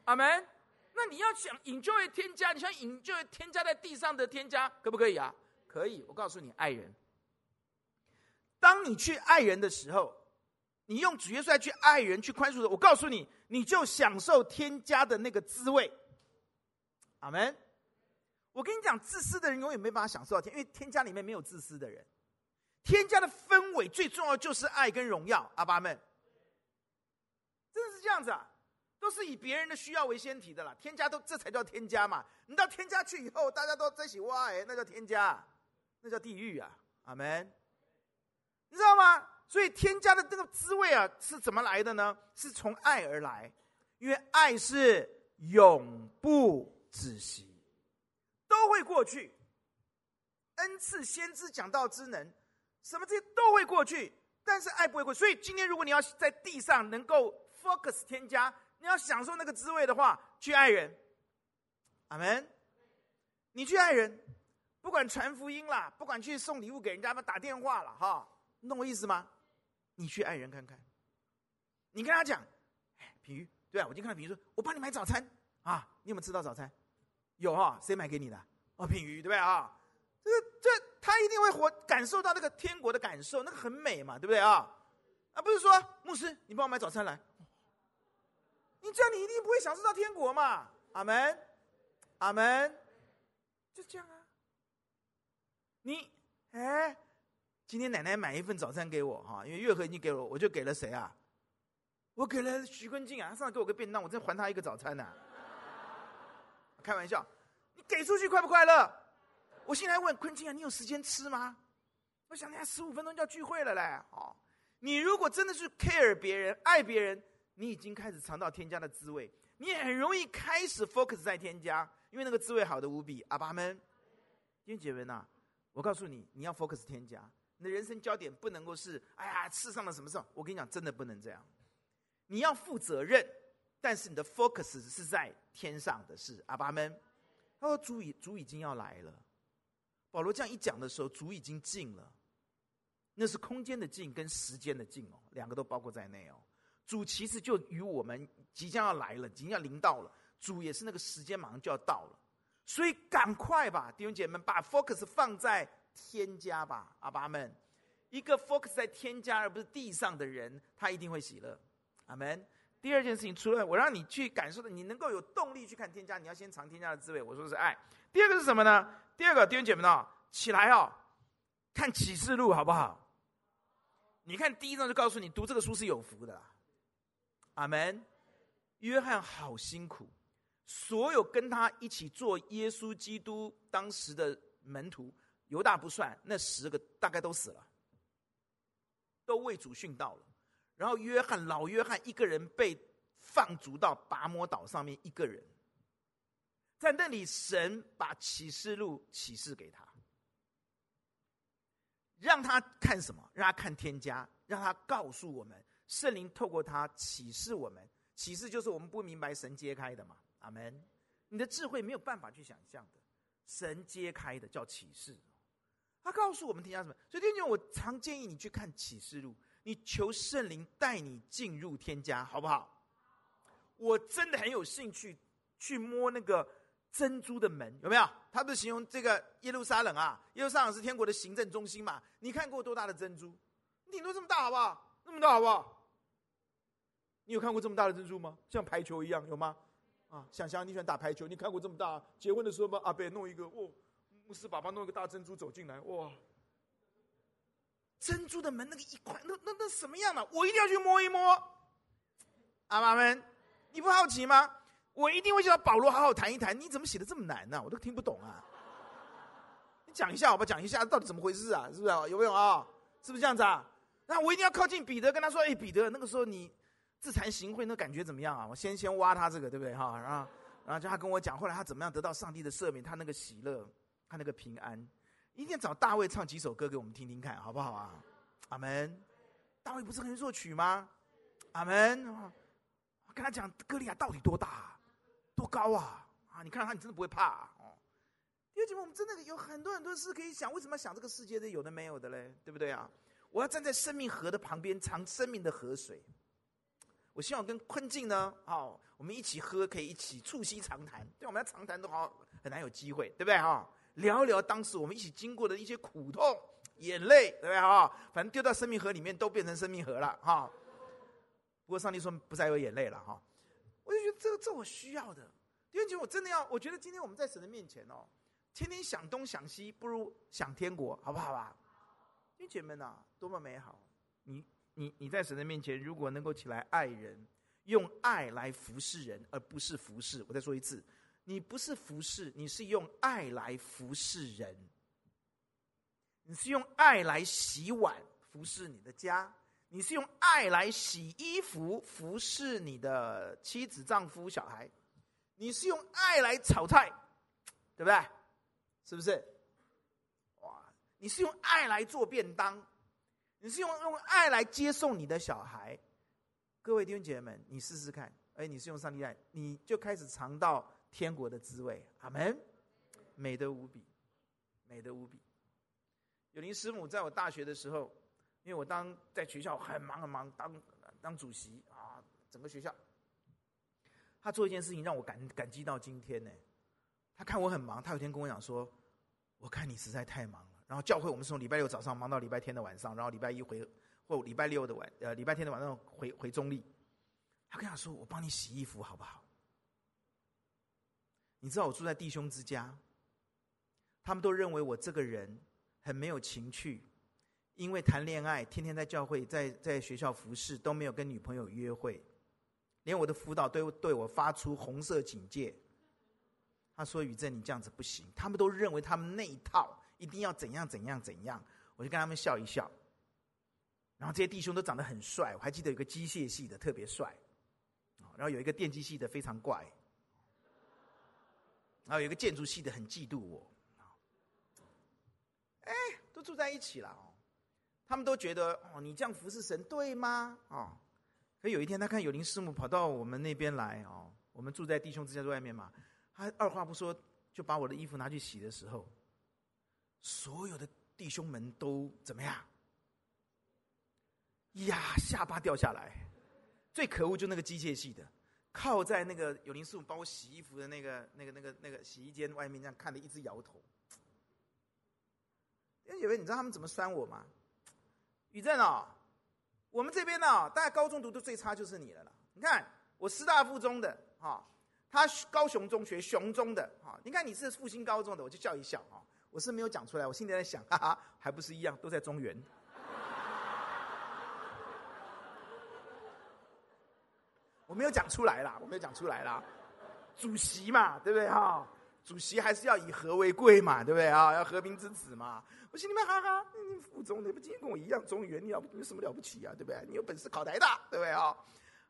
阿门。那你要想 enjoy 添加，你想 enjoy 添加在地上的添加，可不可以啊？可以。我告诉你，爱人。当你去爱人的时候，你用主耶稣来去爱人、去宽恕的，我告诉你，你就享受添加的那个滋味。阿门。我跟你讲，自私的人永远没办法享受到天，因为天家里面没有自私的人。天家的氛围最重要就是爱跟荣耀。阿爸们，真的是这样子啊。都是以别人的需要为先提的啦，添加都这才叫添加嘛。你到添加去以后，大家都在一起哇，哎，那叫添加，那叫地狱啊，阿门。你知道吗？所以添加的这个滋味啊，是怎么来的呢？是从爱而来，因为爱是永不止息，都会过去。恩赐、先知、讲道之能，什么这些都会过去，但是爱不会过。所以今天如果你要在地上能够 focus 添加。你要享受那个滋味的话，去爱人，阿门。你去爱人，不管传福音啦，不管去送礼物给人家，打电话了哈，你懂我意思吗？你去爱人看看，你跟他讲，哎，品妤，对啊，我今天看到品妤说，我帮你买早餐啊，你有没有吃到早餐？有哈，谁买给你的？哦，品妤，对不对啊？这这他一定会活感受到那个天国的感受，那个很美嘛，对不对啊？啊，不是说牧师，你帮我买早餐来。你这样，你一定不会享受到天国嘛？阿门，阿门，就这样啊。你哎，今天奶奶买一份早餐给我哈，因为月和已经给我，我就给了谁啊？我给了徐坤静啊，他上次给我个便当，我再还他一个早餐呢、开玩笑，你给出去快不快乐？我现在问坤静啊，你有时间吃吗？我想，哎，十五分钟就要聚会了嘞。好，你如果真的是 care 别人，爱别人。你已经开始尝到添加的滋味，你也很容易开始 focus 在添加，因为那个滋味好的无比。阿爸们，弟兄姐妹呐，我告诉你，你要 focus 添加，你的人生焦点不能够是哎呀世上的什么事。我跟你讲，真的不能这样。你要负责任，但是你的 focus 是在天上的事。阿爸们，他说主已主已经要来了。保罗这样一讲的时候，主已经近了。那是空间的境跟时间的境哦，两个都包括在内哦。主其实就与我们即将要来了，即将要临到了。主也是那个时间马上就要到了，所以赶快吧，弟兄姐妹们，把 focus 放在天家吧，阿爸们。一个 focus 在天家而不是地上的人，他一定会喜乐。阿门。第二件事情，除了我让你去感受的，你能够有动力去看天家，你要先尝天家的滋味。我说的是爱。第二个是什么呢？第二个弟兄姐妹们，起来哦，看启示录好不好？你看第一章就告诉你，读这个书是有福的。阿门。约翰好辛苦，所有跟他一起做耶稣基督当时的门徒，犹大不算，那十个大概都死了，都为主殉道了。然后约翰老约翰一个人被放逐到拔摩岛上面，一个人，在那里神把启示录启示给他，让他看什么？让他看天家，让他告诉我们，圣灵透过他启示我们。启示就是我们不明白神揭开的嘛，阿门。你的智慧没有办法去想象的，神揭开的叫启示。他告诉我们天家什么？所以弟兄，我常建议你去看启示录，你求圣灵带你进入天家，好不好？我真的很有兴趣去摸那个珍珠的门，有没有？他不是形容这个耶路撒冷啊，耶路撒冷是天国的行政中心嘛？你看过多大的珍珠？顶多这么大，好不好？那么大，好不好？你有看过这么大的珍珠吗？像排球一样，有吗？啊，想想你喜欢打排球，你看过这么大？结婚的时候吗？阿伯弄一个，哦，牧师爸爸弄一个大珍珠走进来，哇！珍珠的门那个一块，那那那什么样啊？我一定要去摸一摸。阿妈们，你不好奇吗？我一定会叫保罗好好谈一谈。你怎么写的这么难呢、我都听不懂啊！你讲一下好吧，讲一下到底怎么回事啊？是不是啊？有没有啊？是不是这样子啊？那我一定要靠近彼得，跟他说：“哎，彼得，那个时候你。”自惭形秽，那感觉怎么样啊？我先先挖他这个，对不对哈？然后，然后叫他跟我讲，后来他怎么样得到上帝的赦免？他那个喜乐，他那个平安，一定要找大卫唱几首歌给我们听听看，好不好啊？阿门。大卫不是很会作曲吗？阿门。跟他讲，歌利亚到底多大，多高啊？啊，你看到他，你真的不会怕哦。因为我们真的有很多很多事可以想，为什么想这个世界的有的没有的嘞？对不对啊？我要站在生命河的旁边，尝生命的河水。我希望跟坤静呢，好，我们一起喝，可以一起促膝长谈。对，我们要长谈都好，很难有机会，对不对哈？聊一聊当时我们一起经过的一些苦痛、眼泪，对不对哈？反正丢到生命河里面，都变成生命河了哈。不过上帝说不再有眼泪了哈。我就觉得这这我需要的，因为我真的要，我觉得今天我们在神的面前哦，天天想东想西，不如想天国，好不好吧？弟兄姐妹呐，多么美好，你。你你在神的面前，如果能够起来爱人，用爱来服侍人，而不是服侍。我再说一次，你不是服侍，你是用爱来服侍人。你是用爱来洗碗服侍你的家，你是用爱来洗衣服服侍你的妻子、丈夫、小孩，你是用爱来炒菜，对不对？是不是？哇，你是用爱来做便当。你是用用爱来接送你的小孩，各位弟兄姐妹们，你试试看，哎，你是用上帝爱，你就开始尝到天国的滋味，阿门，美得无比，美得无比。有林师母在我大学的时候，因为我当在学校很忙很忙，当当主席啊，整个学校，他做一件事情让我感感激到今天呢。他看我很忙，他有天跟我讲说，我看你实在太忙。然后教会我们是从礼拜六早上忙到礼拜天的晚上，然后礼拜一回或礼拜六的晚呃礼拜天的晚上回回中坜。他跟他说：“我帮你洗衣服好不好？”你知道我住在弟兄之家，他们都认为我这个人很没有情趣，因为谈恋爱天天在教会在在学校服侍都没有跟女朋友约会，连我的辅导都对我发出红色警戒。他说：“宇正，你这样子不行。”他们都认为他们那一套。一定要怎样怎样怎样，我就跟他们笑一笑。然后这些弟兄都长得很帅，我还记得有个机械系的特别帅，然后有一个电机系的非常怪，然后有一个建筑系的很嫉妒我。哎，都住在一起了哦，他们都觉得哦，你这样服侍神对吗？哦，可有一天他看有林师母跑到我们那边来哦，我们住在弟兄之家在外面嘛，他二话不说就把我的衣服拿去洗的时候。所有的弟兄们都怎么样？呀，下巴掉下来。最可恶就那个机械系的，靠在那个有灵师傅帮我洗衣服的那个、那个、那个、那个洗衣间外面，这样看着一直摇头。因为以为你知道他们怎么酸我吗？宇正哦，我们这边呢、哦，大概高中读的最差就是你了啦。你看我师大附中的哈、哦，他高雄中学雄中的哈、哦，你看你是复兴高中的，我就笑一笑哈、哦。我是没有讲出来，我心里在想，哈哈，还不是一样，都在中原。我没有讲出来啦，我没有讲出来啦。主席嘛，对不对哈？主席还是要以和为贵嘛，对不对啊？要和平之子嘛。我心里面哈哈，你副总，你不今天跟我一样中原，你了有什么了不起啊？对不对？你有本事考台大，对不对啊？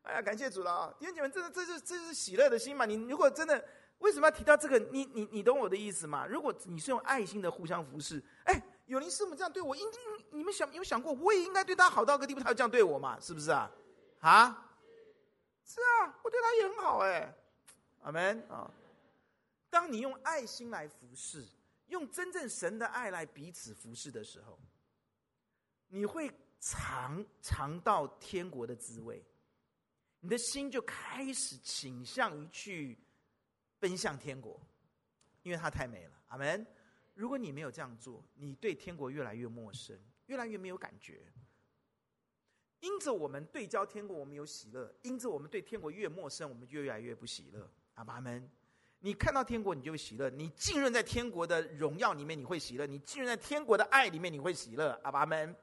哎呀，感谢主了啊！弟兄姐妹，这是这是这是喜乐的心嘛？你如果真的为什么要提到这个？你你你懂我的意思吗？如果你是用爱心的互相服侍，哎，有灵师母这样对我，应你们想有想过，我也应该对他好到个地步，他要这样对我嘛？是不是啊？啊？是啊，我对他也很好哎，阿门啊！当你用爱心来服侍，用真正神的爱来彼此服侍的时候，你会尝尝到天国的滋味，你的心就开始倾向于去奔向天国，因为它太美了，阿门。如果你没有这样做，你对天国越来越陌生，越来越没有感觉。因着我们对焦天国，我们有喜乐；因着我们对天国越陌生，我们就越来越不喜乐。阿爸们，你看到天国，你就喜乐；你浸润在天国的荣耀里面，你会喜乐；你浸润在天国的爱里面，你会喜乐。阿爸们，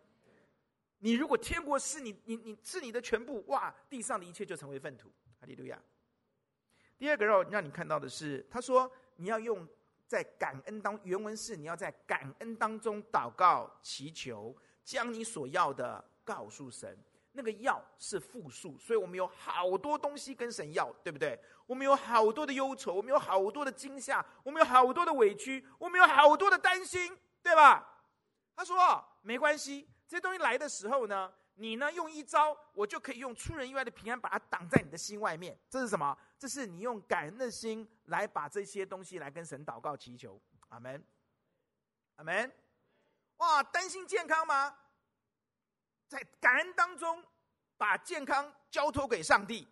你如果天国是你，你你是你的全部，哇！地上的一切就成为粪土。哈利路亚。第二个让让你看到的是，他说你要用在感恩当原文是你要在感恩当中祷告祈求，将你所要的告诉神。那个要是复数，所以我们有好多东西跟神要，对不对？我们有好多的忧愁，我们有好多的惊吓，我们有好多的委屈，我们有好多的担心，对吧？他说：“没关系，这些东西来的时候呢，你呢用一招，我就可以用出人意外的平安把它挡在你的心外面。这是什么？这是你用感恩的心来把这些东西来跟神祷告祈求。阿门，阿门。哇，担心健康吗？”在感恩当中，把健康交托给上帝。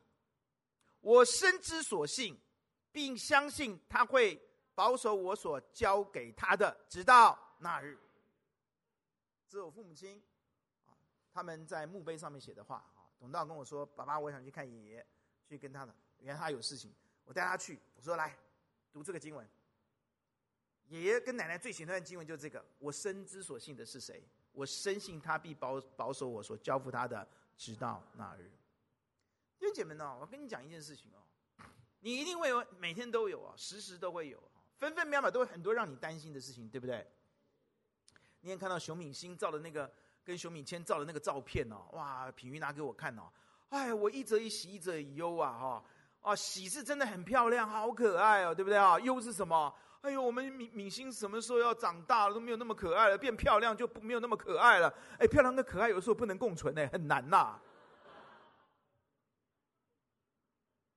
我深知所信，并相信他会保守我所交给他的，直到那日。这是我父母亲，他们在墓碑上面写的话啊。董道跟我说：“爸爸，我想去看爷爷，去跟他的，原来他有事情，我带他去。”我说：“来，读这个经文。”爷爷跟奶奶最喜欢的经文就是这个：“我深知所信的是谁？”我深信他必保保守我所交付他的，直到那日。弟兄姐妹们哦，我跟你讲一件事情哦，你一定会有，每天都有啊，时时都会有，分分秒秒都会很多让你担心的事情，对不对？你也看到熊敏欣照的那个跟熊敏谦照的那个照片哦，哇，品瑜拿给我看哦，哎，我一则以喜，一则以忧啊，哈，啊，喜是真的很漂亮，好可爱哦，对不对啊？忧是什么？哎呦，我们敏敏欣什么时候要长大了都没有那么可爱了，变漂亮就不没有那么可爱了。哎，漂亮跟可爱有时候不能共存，呢，很难呐。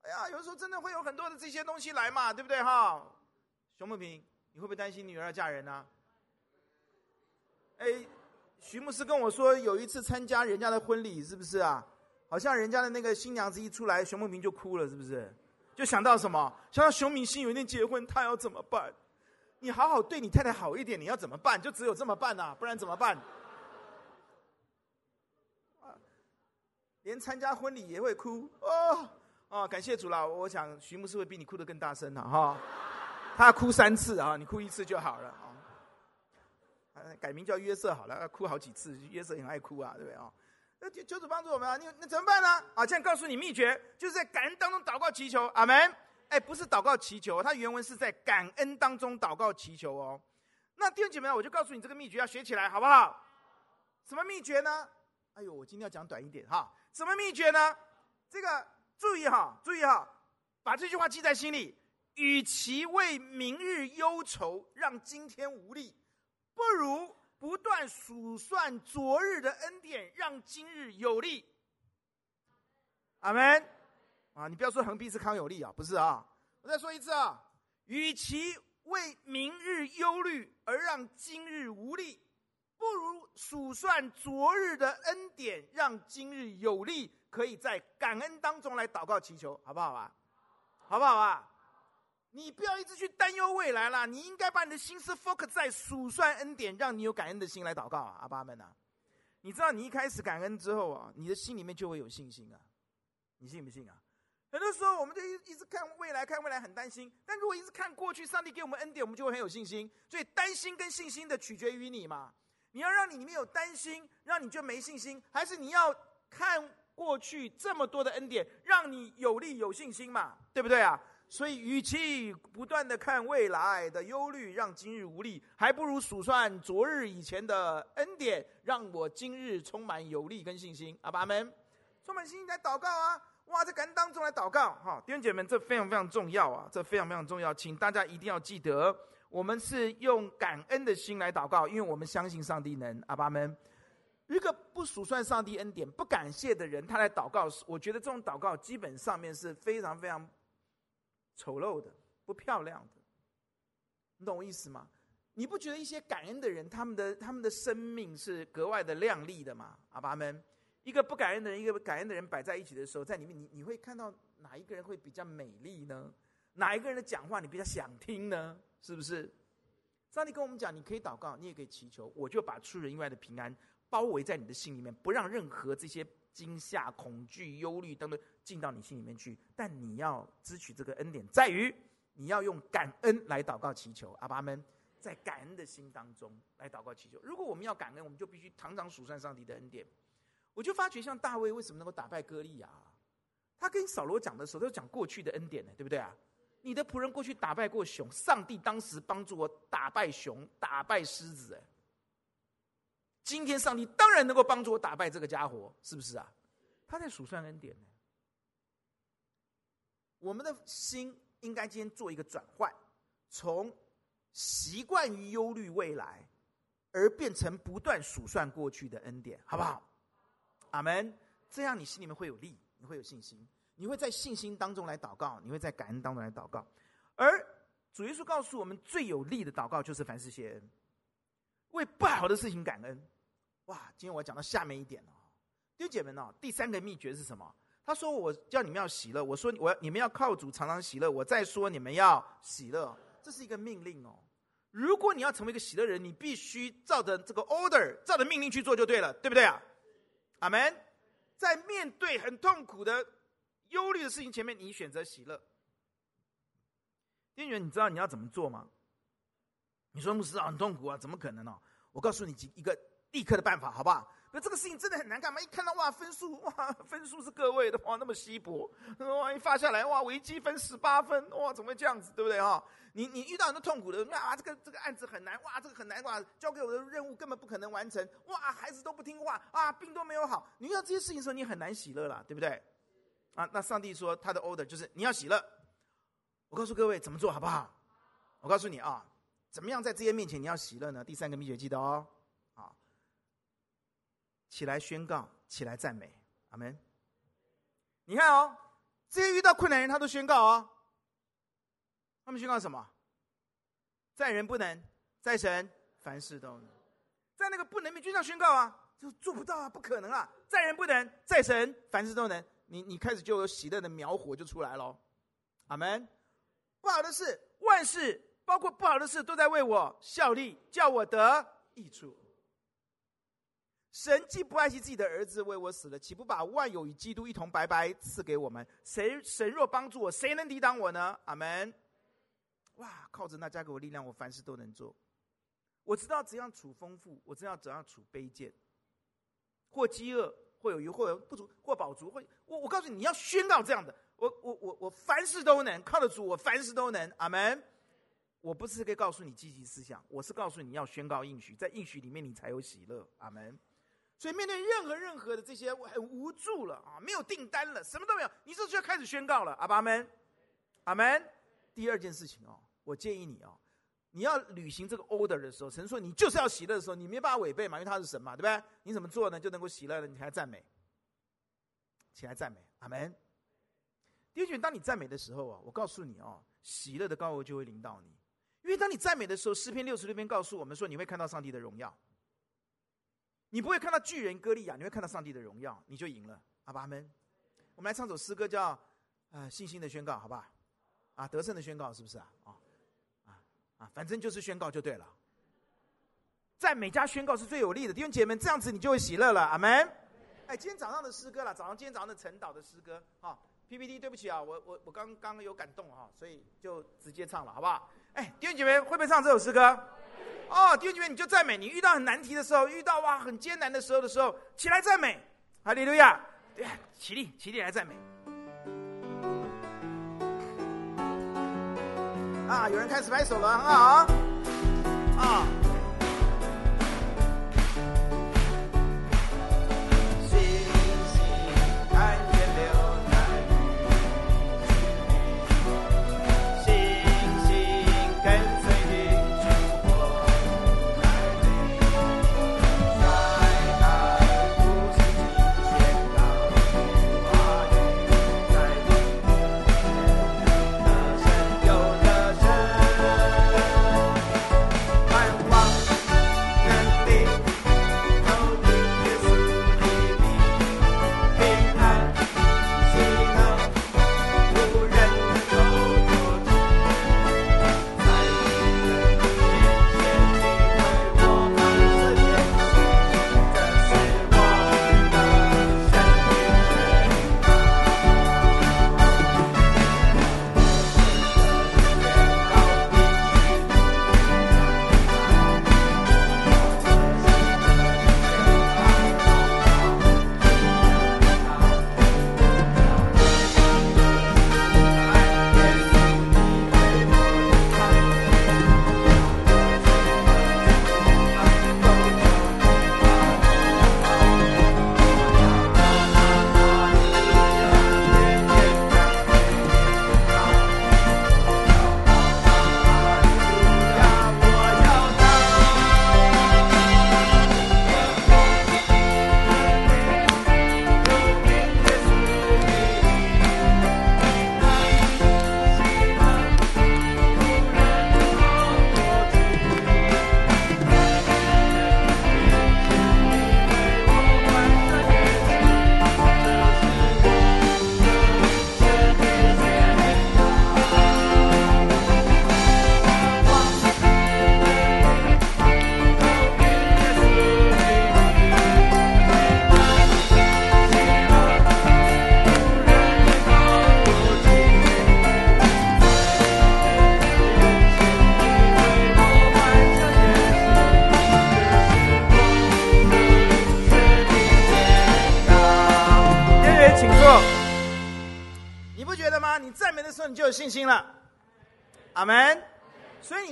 哎呀，有时候真的会有很多的这些东西来嘛，对不对哈？熊木平，你会不会担心女儿要嫁人呢？哎，徐牧师跟我说，有一次参加人家的婚礼，是不是啊？好像人家的那个新娘子一出来，熊木平就哭了，是不是？就想到什么？想到熊明星有一天结婚，他要怎么办？你好好对你太太好一点，你要怎么办？就只有这么办呐、啊，不然怎么办？啊，连参加婚礼也会哭哦哦！感谢主啦，我想徐牧师会比你哭得更大声了哈、他哭三次啊，你哭一次就好了啊。改名叫约瑟好了，哭好几次，约瑟很爱哭啊，对不对啊？那求主帮助我们啊！你那怎么办呢？啊，这样告诉你秘诀，就是在感恩当中祷告祈求。阿门。哎，不是祷告祈求，它原文是在感恩当中祷告祈求哦。那弟兄姐妹，我就告诉你这个秘诀，要学起来，好不好？什么秘诀呢？哎呦，我今天要讲短一点哈。什么秘诀呢？这个注意哈，注意哈，把这句话记在心里。与其为明日忧愁，让今天无力，不如。不断数算昨日的恩典，让今日有力。阿门。啊，你不要说横批是康有力啊，不是啊。我再说一次啊，与其为明日忧虑而让今日无力，不如数算昨日的恩典，让今日有力，可以在感恩当中来祷告祈求，好不好啊？好不好啊？你不要一直去担忧未来啦，你应该把你的心思 focus 在数算恩典，让你有感恩的心来祷告啊，阿爸们呐！你知道，你一开始感恩之后啊，你的心里面就会有信心啊，你信不信啊？很多时候，我们就一一直看未来，看未来很担心。但如果一直看过去，上帝给我们恩典，我们就会很有信心。所以，担心跟信心的取决于你嘛。你要让你里面有担心，让你就没信心，还是你要看过去这么多的恩典，让你有力有信心嘛？对不对啊？所以，与其不断的看未来的忧虑，让今日无力，还不如数算昨日以前的恩典，让我今日充满有力跟信心。阿爸们，充满信心来祷告啊！哇，在感恩当中来祷告，哈，弟兄姐妹们，这非常非常重要啊！这非常非常重要，请大家一定要记得。我们是用感恩的心来祷告，因为我们相信上帝能。阿爸们，一个不数算上帝恩典、不感谢的人，他来祷告，我觉得这种祷告基本上面是非常非常丑陋的、不漂亮的。你懂我意思吗？你不觉得一些感恩的人，他们的他们的生命是格外的亮丽的吗？阿爸们，一个不感恩的人，一个感恩的人摆在一起的时候，在里面你你会看到哪一个人会比较美丽呢？哪一个人的讲话你比较想听呢？是不是？上帝跟我们讲，你可以祷告，你也可以祈求，我就把出人意外的平安包围在你的心里面，不让任何这些惊吓、恐惧、忧虑等等进到你心里面去。但你要支取这个恩典，在于你要用感恩来祷告祈求。阿爸们，在感恩的心当中来祷告祈求。如果我们要感恩，我们就必须常常数算上帝的恩典。我就发觉，像大卫为什么能够打败歌利亚？他跟扫罗讲的时候，都讲过去的恩典呢，对不对啊？你的仆人过去打败过熊，上帝当时帮助我打败熊，打败狮子。今天上帝当然能够帮助我打败这个家伙，是不是啊？他在数算恩典呢。我们的心应该今天做一个转换，从习惯于忧虑未来，而变成不断数算过去的恩典，好不好？阿门。这样你心里面会有力，你会有信心。你会在信心当中来祷告，你会在感恩当中来祷告，而主耶稣告诉我们，最有力的祷告就是凡事谢恩，为不好的事情感恩。哇，今天我要讲到下面一点哦，弟兄姐妹们哦，第三个秘诀是什么？他说：“我叫你们要喜乐。”我说：“我你们要靠主常常喜乐。”我再说：“你们要喜乐。”这是一个命令哦。如果你要成为一个喜乐人，你必须照着这个 order，照着命令去做就对了，对不对啊？阿门。在面对很痛苦的。忧虑的事情前面，你选择喜乐。店员，你知道你要怎么做吗？你说牧师啊，很痛苦啊，怎么可能呢、我告诉你几一个立刻的办法，好不好？那这个事情真的很难干嘛？一看到哇，分数哇，分数是个位的哇，那么稀薄，哇，一发下来哇，微积分十八分哇，怎么会这样子？对不对哈？你你遇到很多痛苦的，啊，这个这个案子很难哇，这个很难哇，交给我的任务根本不可能完成哇，孩子都不听话啊，病都没有好，你遇到这些事情的时候，你很难喜乐了，对不对？啊，那上帝说他的 order 就是你要喜乐。我告诉各位怎么做好不好？我告诉你啊，怎么样在这些面前你要喜乐呢？第三个秘诀记得哦，起来宣告，起来赞美，阿门。你看哦，这些遇到困难人他都宣告哦，他们宣告什么？在人不能，在神凡事都能。在那个不能面就这样宣告啊，就做不到啊，不可能啊，在人不能，在神凡事都能。你你开始就有喜乐的苗火就出来了，阿门。不好的事，万事包括不好的事都在为我效力，叫我得益处。神既不爱惜自己的儿子为我死了，岂不把万有与基督一同白白赐给我们？谁神若帮助我，谁能抵挡我呢？阿门。哇，靠着那加给我力量，我凡事都能做。我知道怎样处丰富，我知道怎样处卑贱，或饥饿。或有余，或有不足，或饱足，或我我告诉你，你要宣告这样的，我我我我凡事都能靠得住，我凡事都能，阿门。我不是可以告诉你积极思想，我是告诉你要宣告应许，在应许里面你才有喜乐，阿门。所以面对任何任何的这些，我很无助了啊，没有订单了，什么都没有，你这就要开始宣告了，阿门，阿门。第二件事情哦，我建议你哦。你要履行这个 order 的时候，神说你就是要喜乐的时候，你没办法违背嘛，因为他是神嘛，对不对？你怎么做呢？就能够喜乐呢？你还赞美，起来赞美，阿门。第二句，当你赞美的时候啊，我告诉你哦，喜乐的高额就会临到你，因为当你赞美的时候，诗篇六十六篇告诉我们说，你会看到上帝的荣耀。你不会看到巨人歌利亚，你会看到上帝的荣耀，你就赢了。阿爸们，我们来唱首诗歌叫，呃信心的宣告，好不好？啊，得胜的宣告是不是啊？啊啊啊，反正就是宣告就对了。在每家宣告是最有力的，弟兄姐妹们，这样子你就会喜乐了。阿门。哎，今天早上的诗歌了，早上今天早上的晨祷的诗歌，哈，PPT，对不起啊，我我我刚刚有感动哈，所以就直接唱了，好不好？哎，弟兄姐妹会不会唱这首诗歌？哦，弟兄姐妹，你就赞美。你遇到很难题的时候，遇到哇很艰难的时候的时候，起来赞美，哈利路亚！对，起立，起立来赞美。啊，有人开始拍手了，很好啊。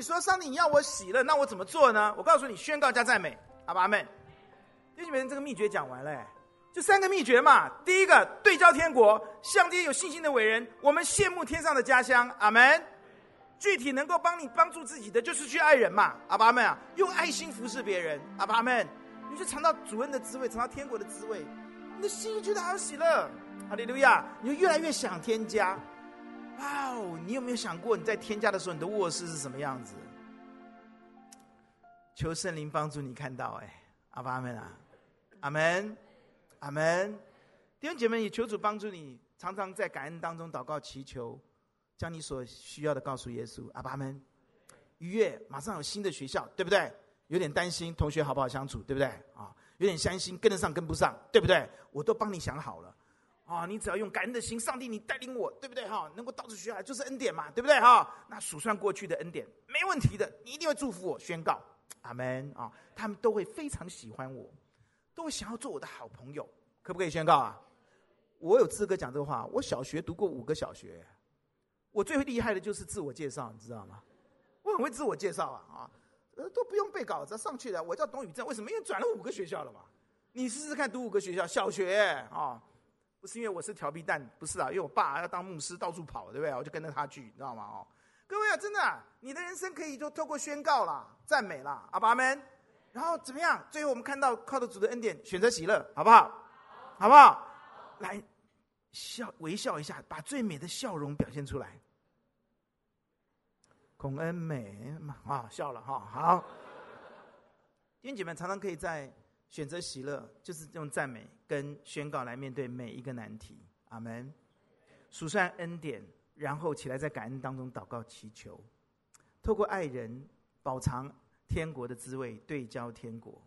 你说上帝要我喜乐，那我怎么做呢？我告诉你，宣告加赞美，阿爸阿们。弟兄们，这个秘诀讲完了，就三个秘诀嘛。第一个，对焦天国，向这些有信心的伟人，我们羡慕天上的家乡，阿门。具体能够帮你帮助自己的，就是去爱人嘛，阿爸阿们啊，用爱心服侍别人，阿爸阿们，你就尝到主恩的滋味，尝到天国的滋味，你的心就觉得好喜乐，哈利路亚，你就越来越想添加。哇哦，你有没有想过你在天家的时候，你的卧室是什么样子？求圣灵帮助你看到，哎，阿爸阿们啊，阿门，阿门。弟兄姐妹，也求主帮助你，常常在感恩当中祷告祈求，将你所需要的告诉耶稣，阿爸阿们。愉悦马上有新的学校，对不对？有点担心同学好不好相处，对不对？啊，有点担心跟得上跟不上，对不对？我都帮你想好了，啊，你只要用感恩的心，上帝你带领我，对不对？哈，能够到处学海就是恩典嘛，对不对？哈，那数算过去的恩典，没问题的，你一定会祝福我，宣告。阿门啊！他们都会非常喜欢我，都会想要做我的好朋友，可不可以宣告啊？我有资格讲这个话。我小学读过五个小学，我最厉害的就是自我介绍，你知道吗？我很会自我介绍啊啊！呃，都不用背稿子上去的。我叫董宇正，为什么？因为转了五个学校了嘛。你试试看，读五个学校，小学啊，不是因为我是调皮蛋，不是啊，因为我爸要当牧师，到处跑，对不对？我就跟着他去，你知道吗？哦。各位啊，真的，你的人生可以就透过宣告啦、赞美啦，阿爸们，然后怎么样？最后我们看到靠着主的恩典，选择喜乐，好不好？好不好？来笑，微笑一下，把最美的笑容表现出来。孔恩美嘛啊，笑了哈，好。弟兄姐妹常常可以在选择喜乐，就是用赞美跟宣告来面对每一个难题。阿门。数算恩典，然后起来在感恩当中祷告祈求，透过爱人饱尝天国的滋味，对焦天国。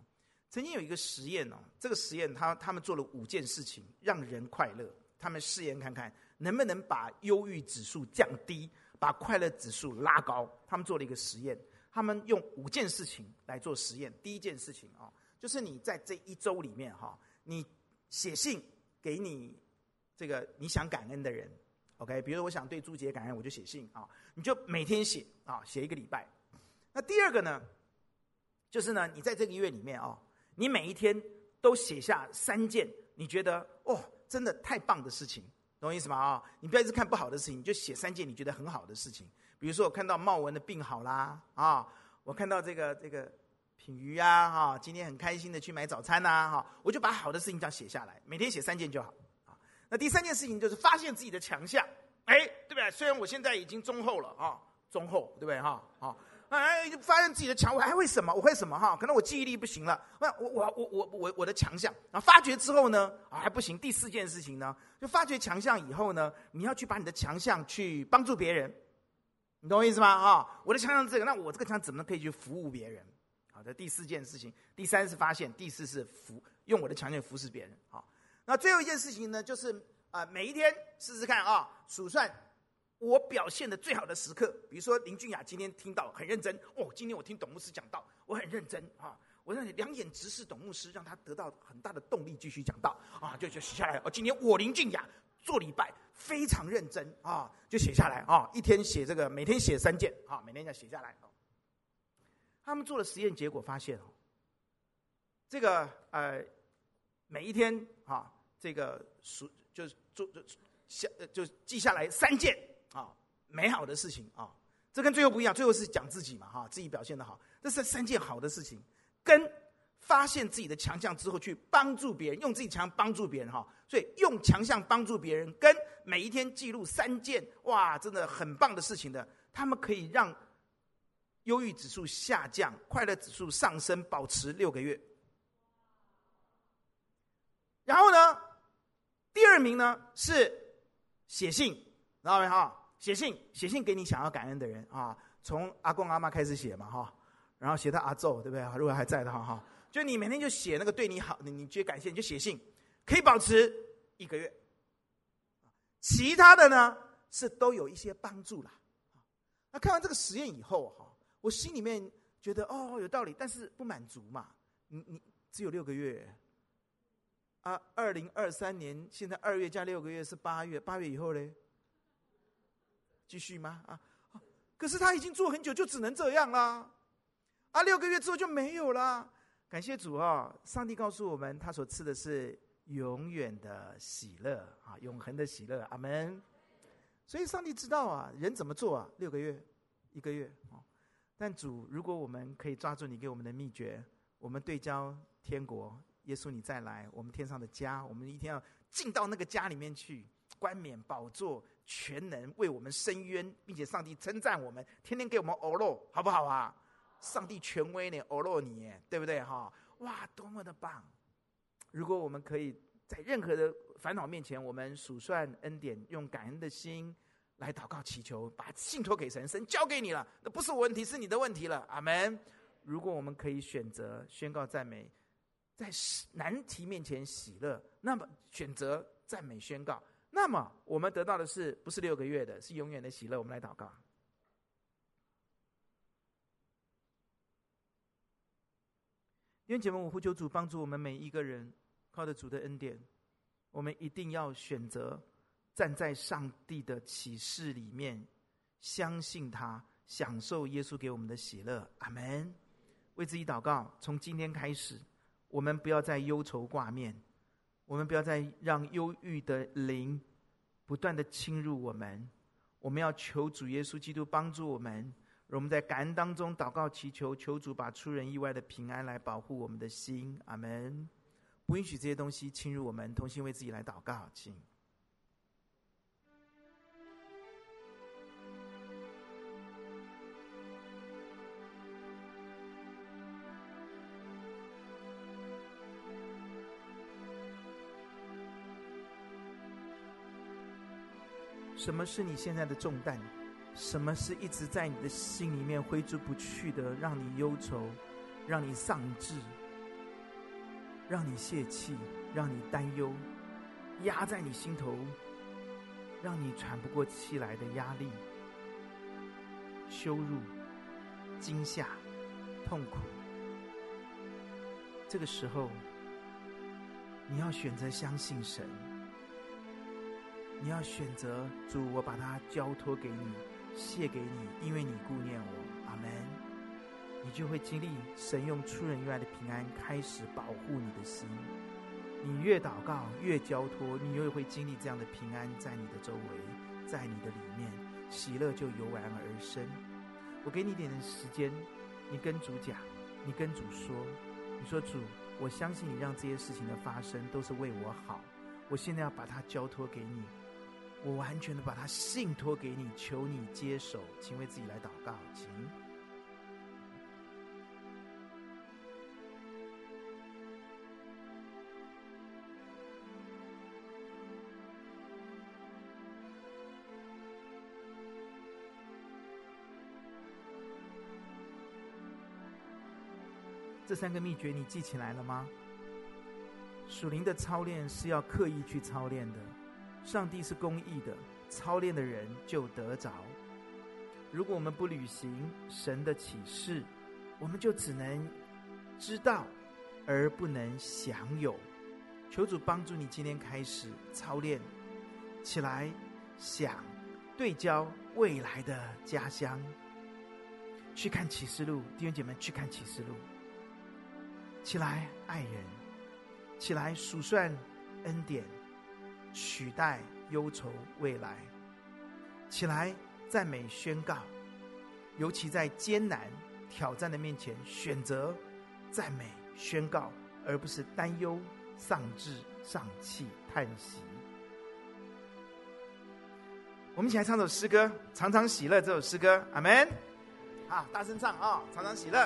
曾经有一个实验哦，这个实验他他们做了五件事情让人快乐，他们试验看看能不能把忧郁指数降低，把快乐指数拉高。他们做了一个实验，他们用五件事情来做实验。第一件事情啊，就是你在这一周里面哈，你写信给你这个你想感恩的人，OK？比如说我想对朱杰感恩，我就写信啊，你就每天写啊，写一个礼拜。那第二个呢，就是呢，你在这个月里面啊。你每一天都写下三件你觉得哦，真的太棒的事情，懂我意思吗？啊，你不要一直看不好的事情，你就写三件你觉得很好的事情。比如说，我看到茂文的病好啦，啊，我看到这个这个品鱼啊，哈，今天很开心的去买早餐呐，哈，我就把好的事情这样写下来，每天写三件就好。啊，那第三件事情就是发现自己的强项，哎，对不对？虽然我现在已经中后了啊，中后，对不对？哈，啊。哎，发现自己的强，我还会什么？我会什么？哈，可能我记忆力不行了。那我我我我我我的强项，然后发觉之后呢，啊还不行。第四件事情呢，就发觉强项以后呢，你要去把你的强项去帮助别人，你懂我意思吗？啊，我的强项是这个，那我这个强怎么可以去服务别人？的，第四件事情，第三是发现，第四是服用我的强项服侍别人。好，那最后一件事情呢，就是啊，每一天试试看啊，数算。我表现的最好的时刻，比如说林俊雅今天听到很认真哦，今天我听董牧师讲道，我很认真啊，我让你两眼直视董牧师，让他得到很大的动力继续讲道啊，就就写下来哦。今天我林俊雅做礼拜非常认真啊，就写下来啊，一天写这个，每天写三件啊，每天要写下来。他们做了实验，结果发现哦，这个呃，每一天啊，这个数就是做就下就记下来三件。啊，美好的事情啊，这跟最后不一样。最后是讲自己嘛，哈，自己表现的好，这是三件好的事情。跟发现自己的强项之后，去帮助别人，用自己强帮助别人，哈。所以用强项帮助别人，跟每一天记录三件哇，真的很棒的事情的，他们可以让忧郁指数下降，快乐指数上升，保持六个月。然后呢，第二名呢是写信，知道没哈？写信，写信给你想要感恩的人啊，从阿公阿妈开始写嘛哈，然后写到阿祖，对不对？如果还在的话哈，就你每天就写那个对你好，你你觉得感谢你就写信，可以保持一个月。其他的呢是都有一些帮助啦。那看完这个实验以后哈，我心里面觉得哦有道理，但是不满足嘛。你你只有六个月啊，二零二三年现在二月加六个月是八月，八月以后嘞？继续吗？啊，可是他已经做很久，就只能这样啦。啊，六个月之后就没有啦。感谢主啊！上帝告诉我们，他所赐的是永远的喜乐啊，永恒的喜乐。阿门。所以上帝知道啊，人怎么做啊？六个月，一个月啊。但主，如果我们可以抓住你给我们的秘诀，我们对焦天国，耶稣你再来，我们天上的家，我们一定要进到那个家里面去，冠冕宝座。全能为我们伸冤，并且上帝称赞我们，天天给我们欧肉，好不好啊？上帝权威呢，欧肉你，对不对哈？哇，多么的棒！如果我们可以在任何的烦恼面前，我们数算恩典，用感恩的心来祷告祈求，把信托给神，神交给你了，那不是我问题，是你的问题了。阿门。如果我们可以选择宣告赞美，在难题面前喜乐，那么选择赞美宣告。那么我们得到的是不是六个月的，是永远的喜乐？我们来祷告。弟兄姐妹，我呼求主帮助我们每一个人，靠着主的恩典，我们一定要选择站在上帝的启示里面，相信他，享受耶稣给我们的喜乐。阿门。为自己祷告，从今天开始，我们不要再忧愁挂面。我们不要再让忧郁的灵不断的侵入我们，我们要求主耶稣基督帮助我们，我们在感恩当中祷告祈求，求主把出人意外的平安来保护我们的心，阿门。不允许这些东西侵入我们，同心为自己来祷告，请。什么是你现在的重担？什么是一直在你的心里面挥之不去的，让你忧愁，让你丧志，让你泄气，让你担忧，压在你心头，让你喘不过气来的压力、羞辱、惊吓、痛苦。这个时候，你要选择相信神，你要选择主，我把它交托给你。谢给你，因为你顾念我，阿门。你就会经历神用出人意外的平安开始保护你的心。你越祷告越交托，你越会经历这样的平安在你的周围，在你的里面，喜乐就油然而生。我给你点时间，你跟主讲，你跟主说，你说主，我相信你让这些事情的发生都是为我好，我现在要把它交托给你。我完全的把它信托给你，求你接手，请为自己来祷告，请。这三个秘诀你记起来了吗？属灵的操练是要刻意去操练的。上帝是公义的，操练的人就得着。如果我们不履行神的启示，我们就只能知道，而不能享有。求主帮助你，今天开始操练起来，想对焦未来的家乡。去看启示录，弟兄姐妹去看启示录。起来爱人，起来数算恩典。取代忧愁未来，起来赞美宣告，尤其在艰难挑战的面前，选择赞美宣告，而不是担忧、丧志、丧气、叹息。我们一起来唱首诗歌，《常常喜乐》这首诗歌，阿门。好，大声唱啊，《常常喜乐》。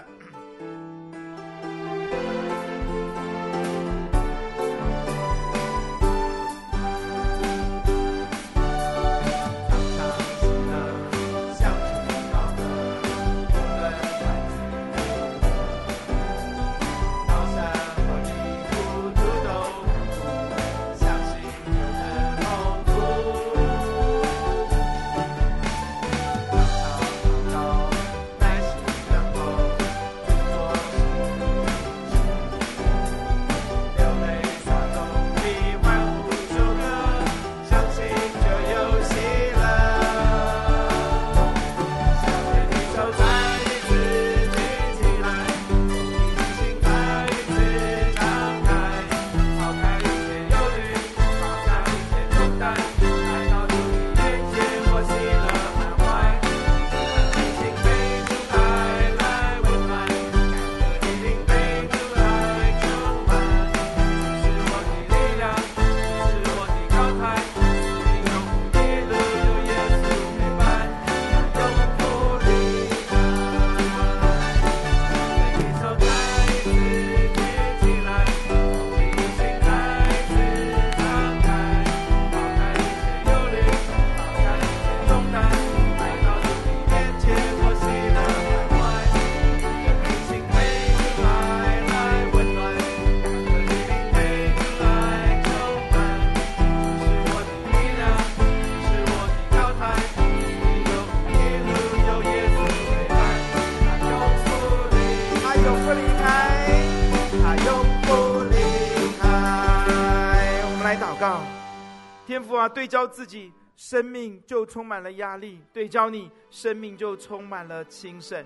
对焦自己，生命就充满了压力；对焦你，生命就充满了轻省。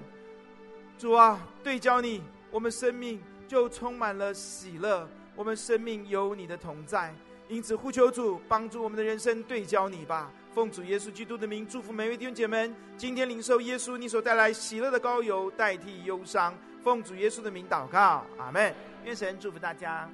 主啊，对焦你，我们生命就充满了喜乐。我们生命有你的同在，因此呼求主帮助我们的人生对焦你吧。奉主耶稣基督的名，祝福每位弟兄姐妹，今天领受耶稣你所带来喜乐的膏油，代替忧伤。奉主耶稣的名祷告，阿门。愿神祝福大家。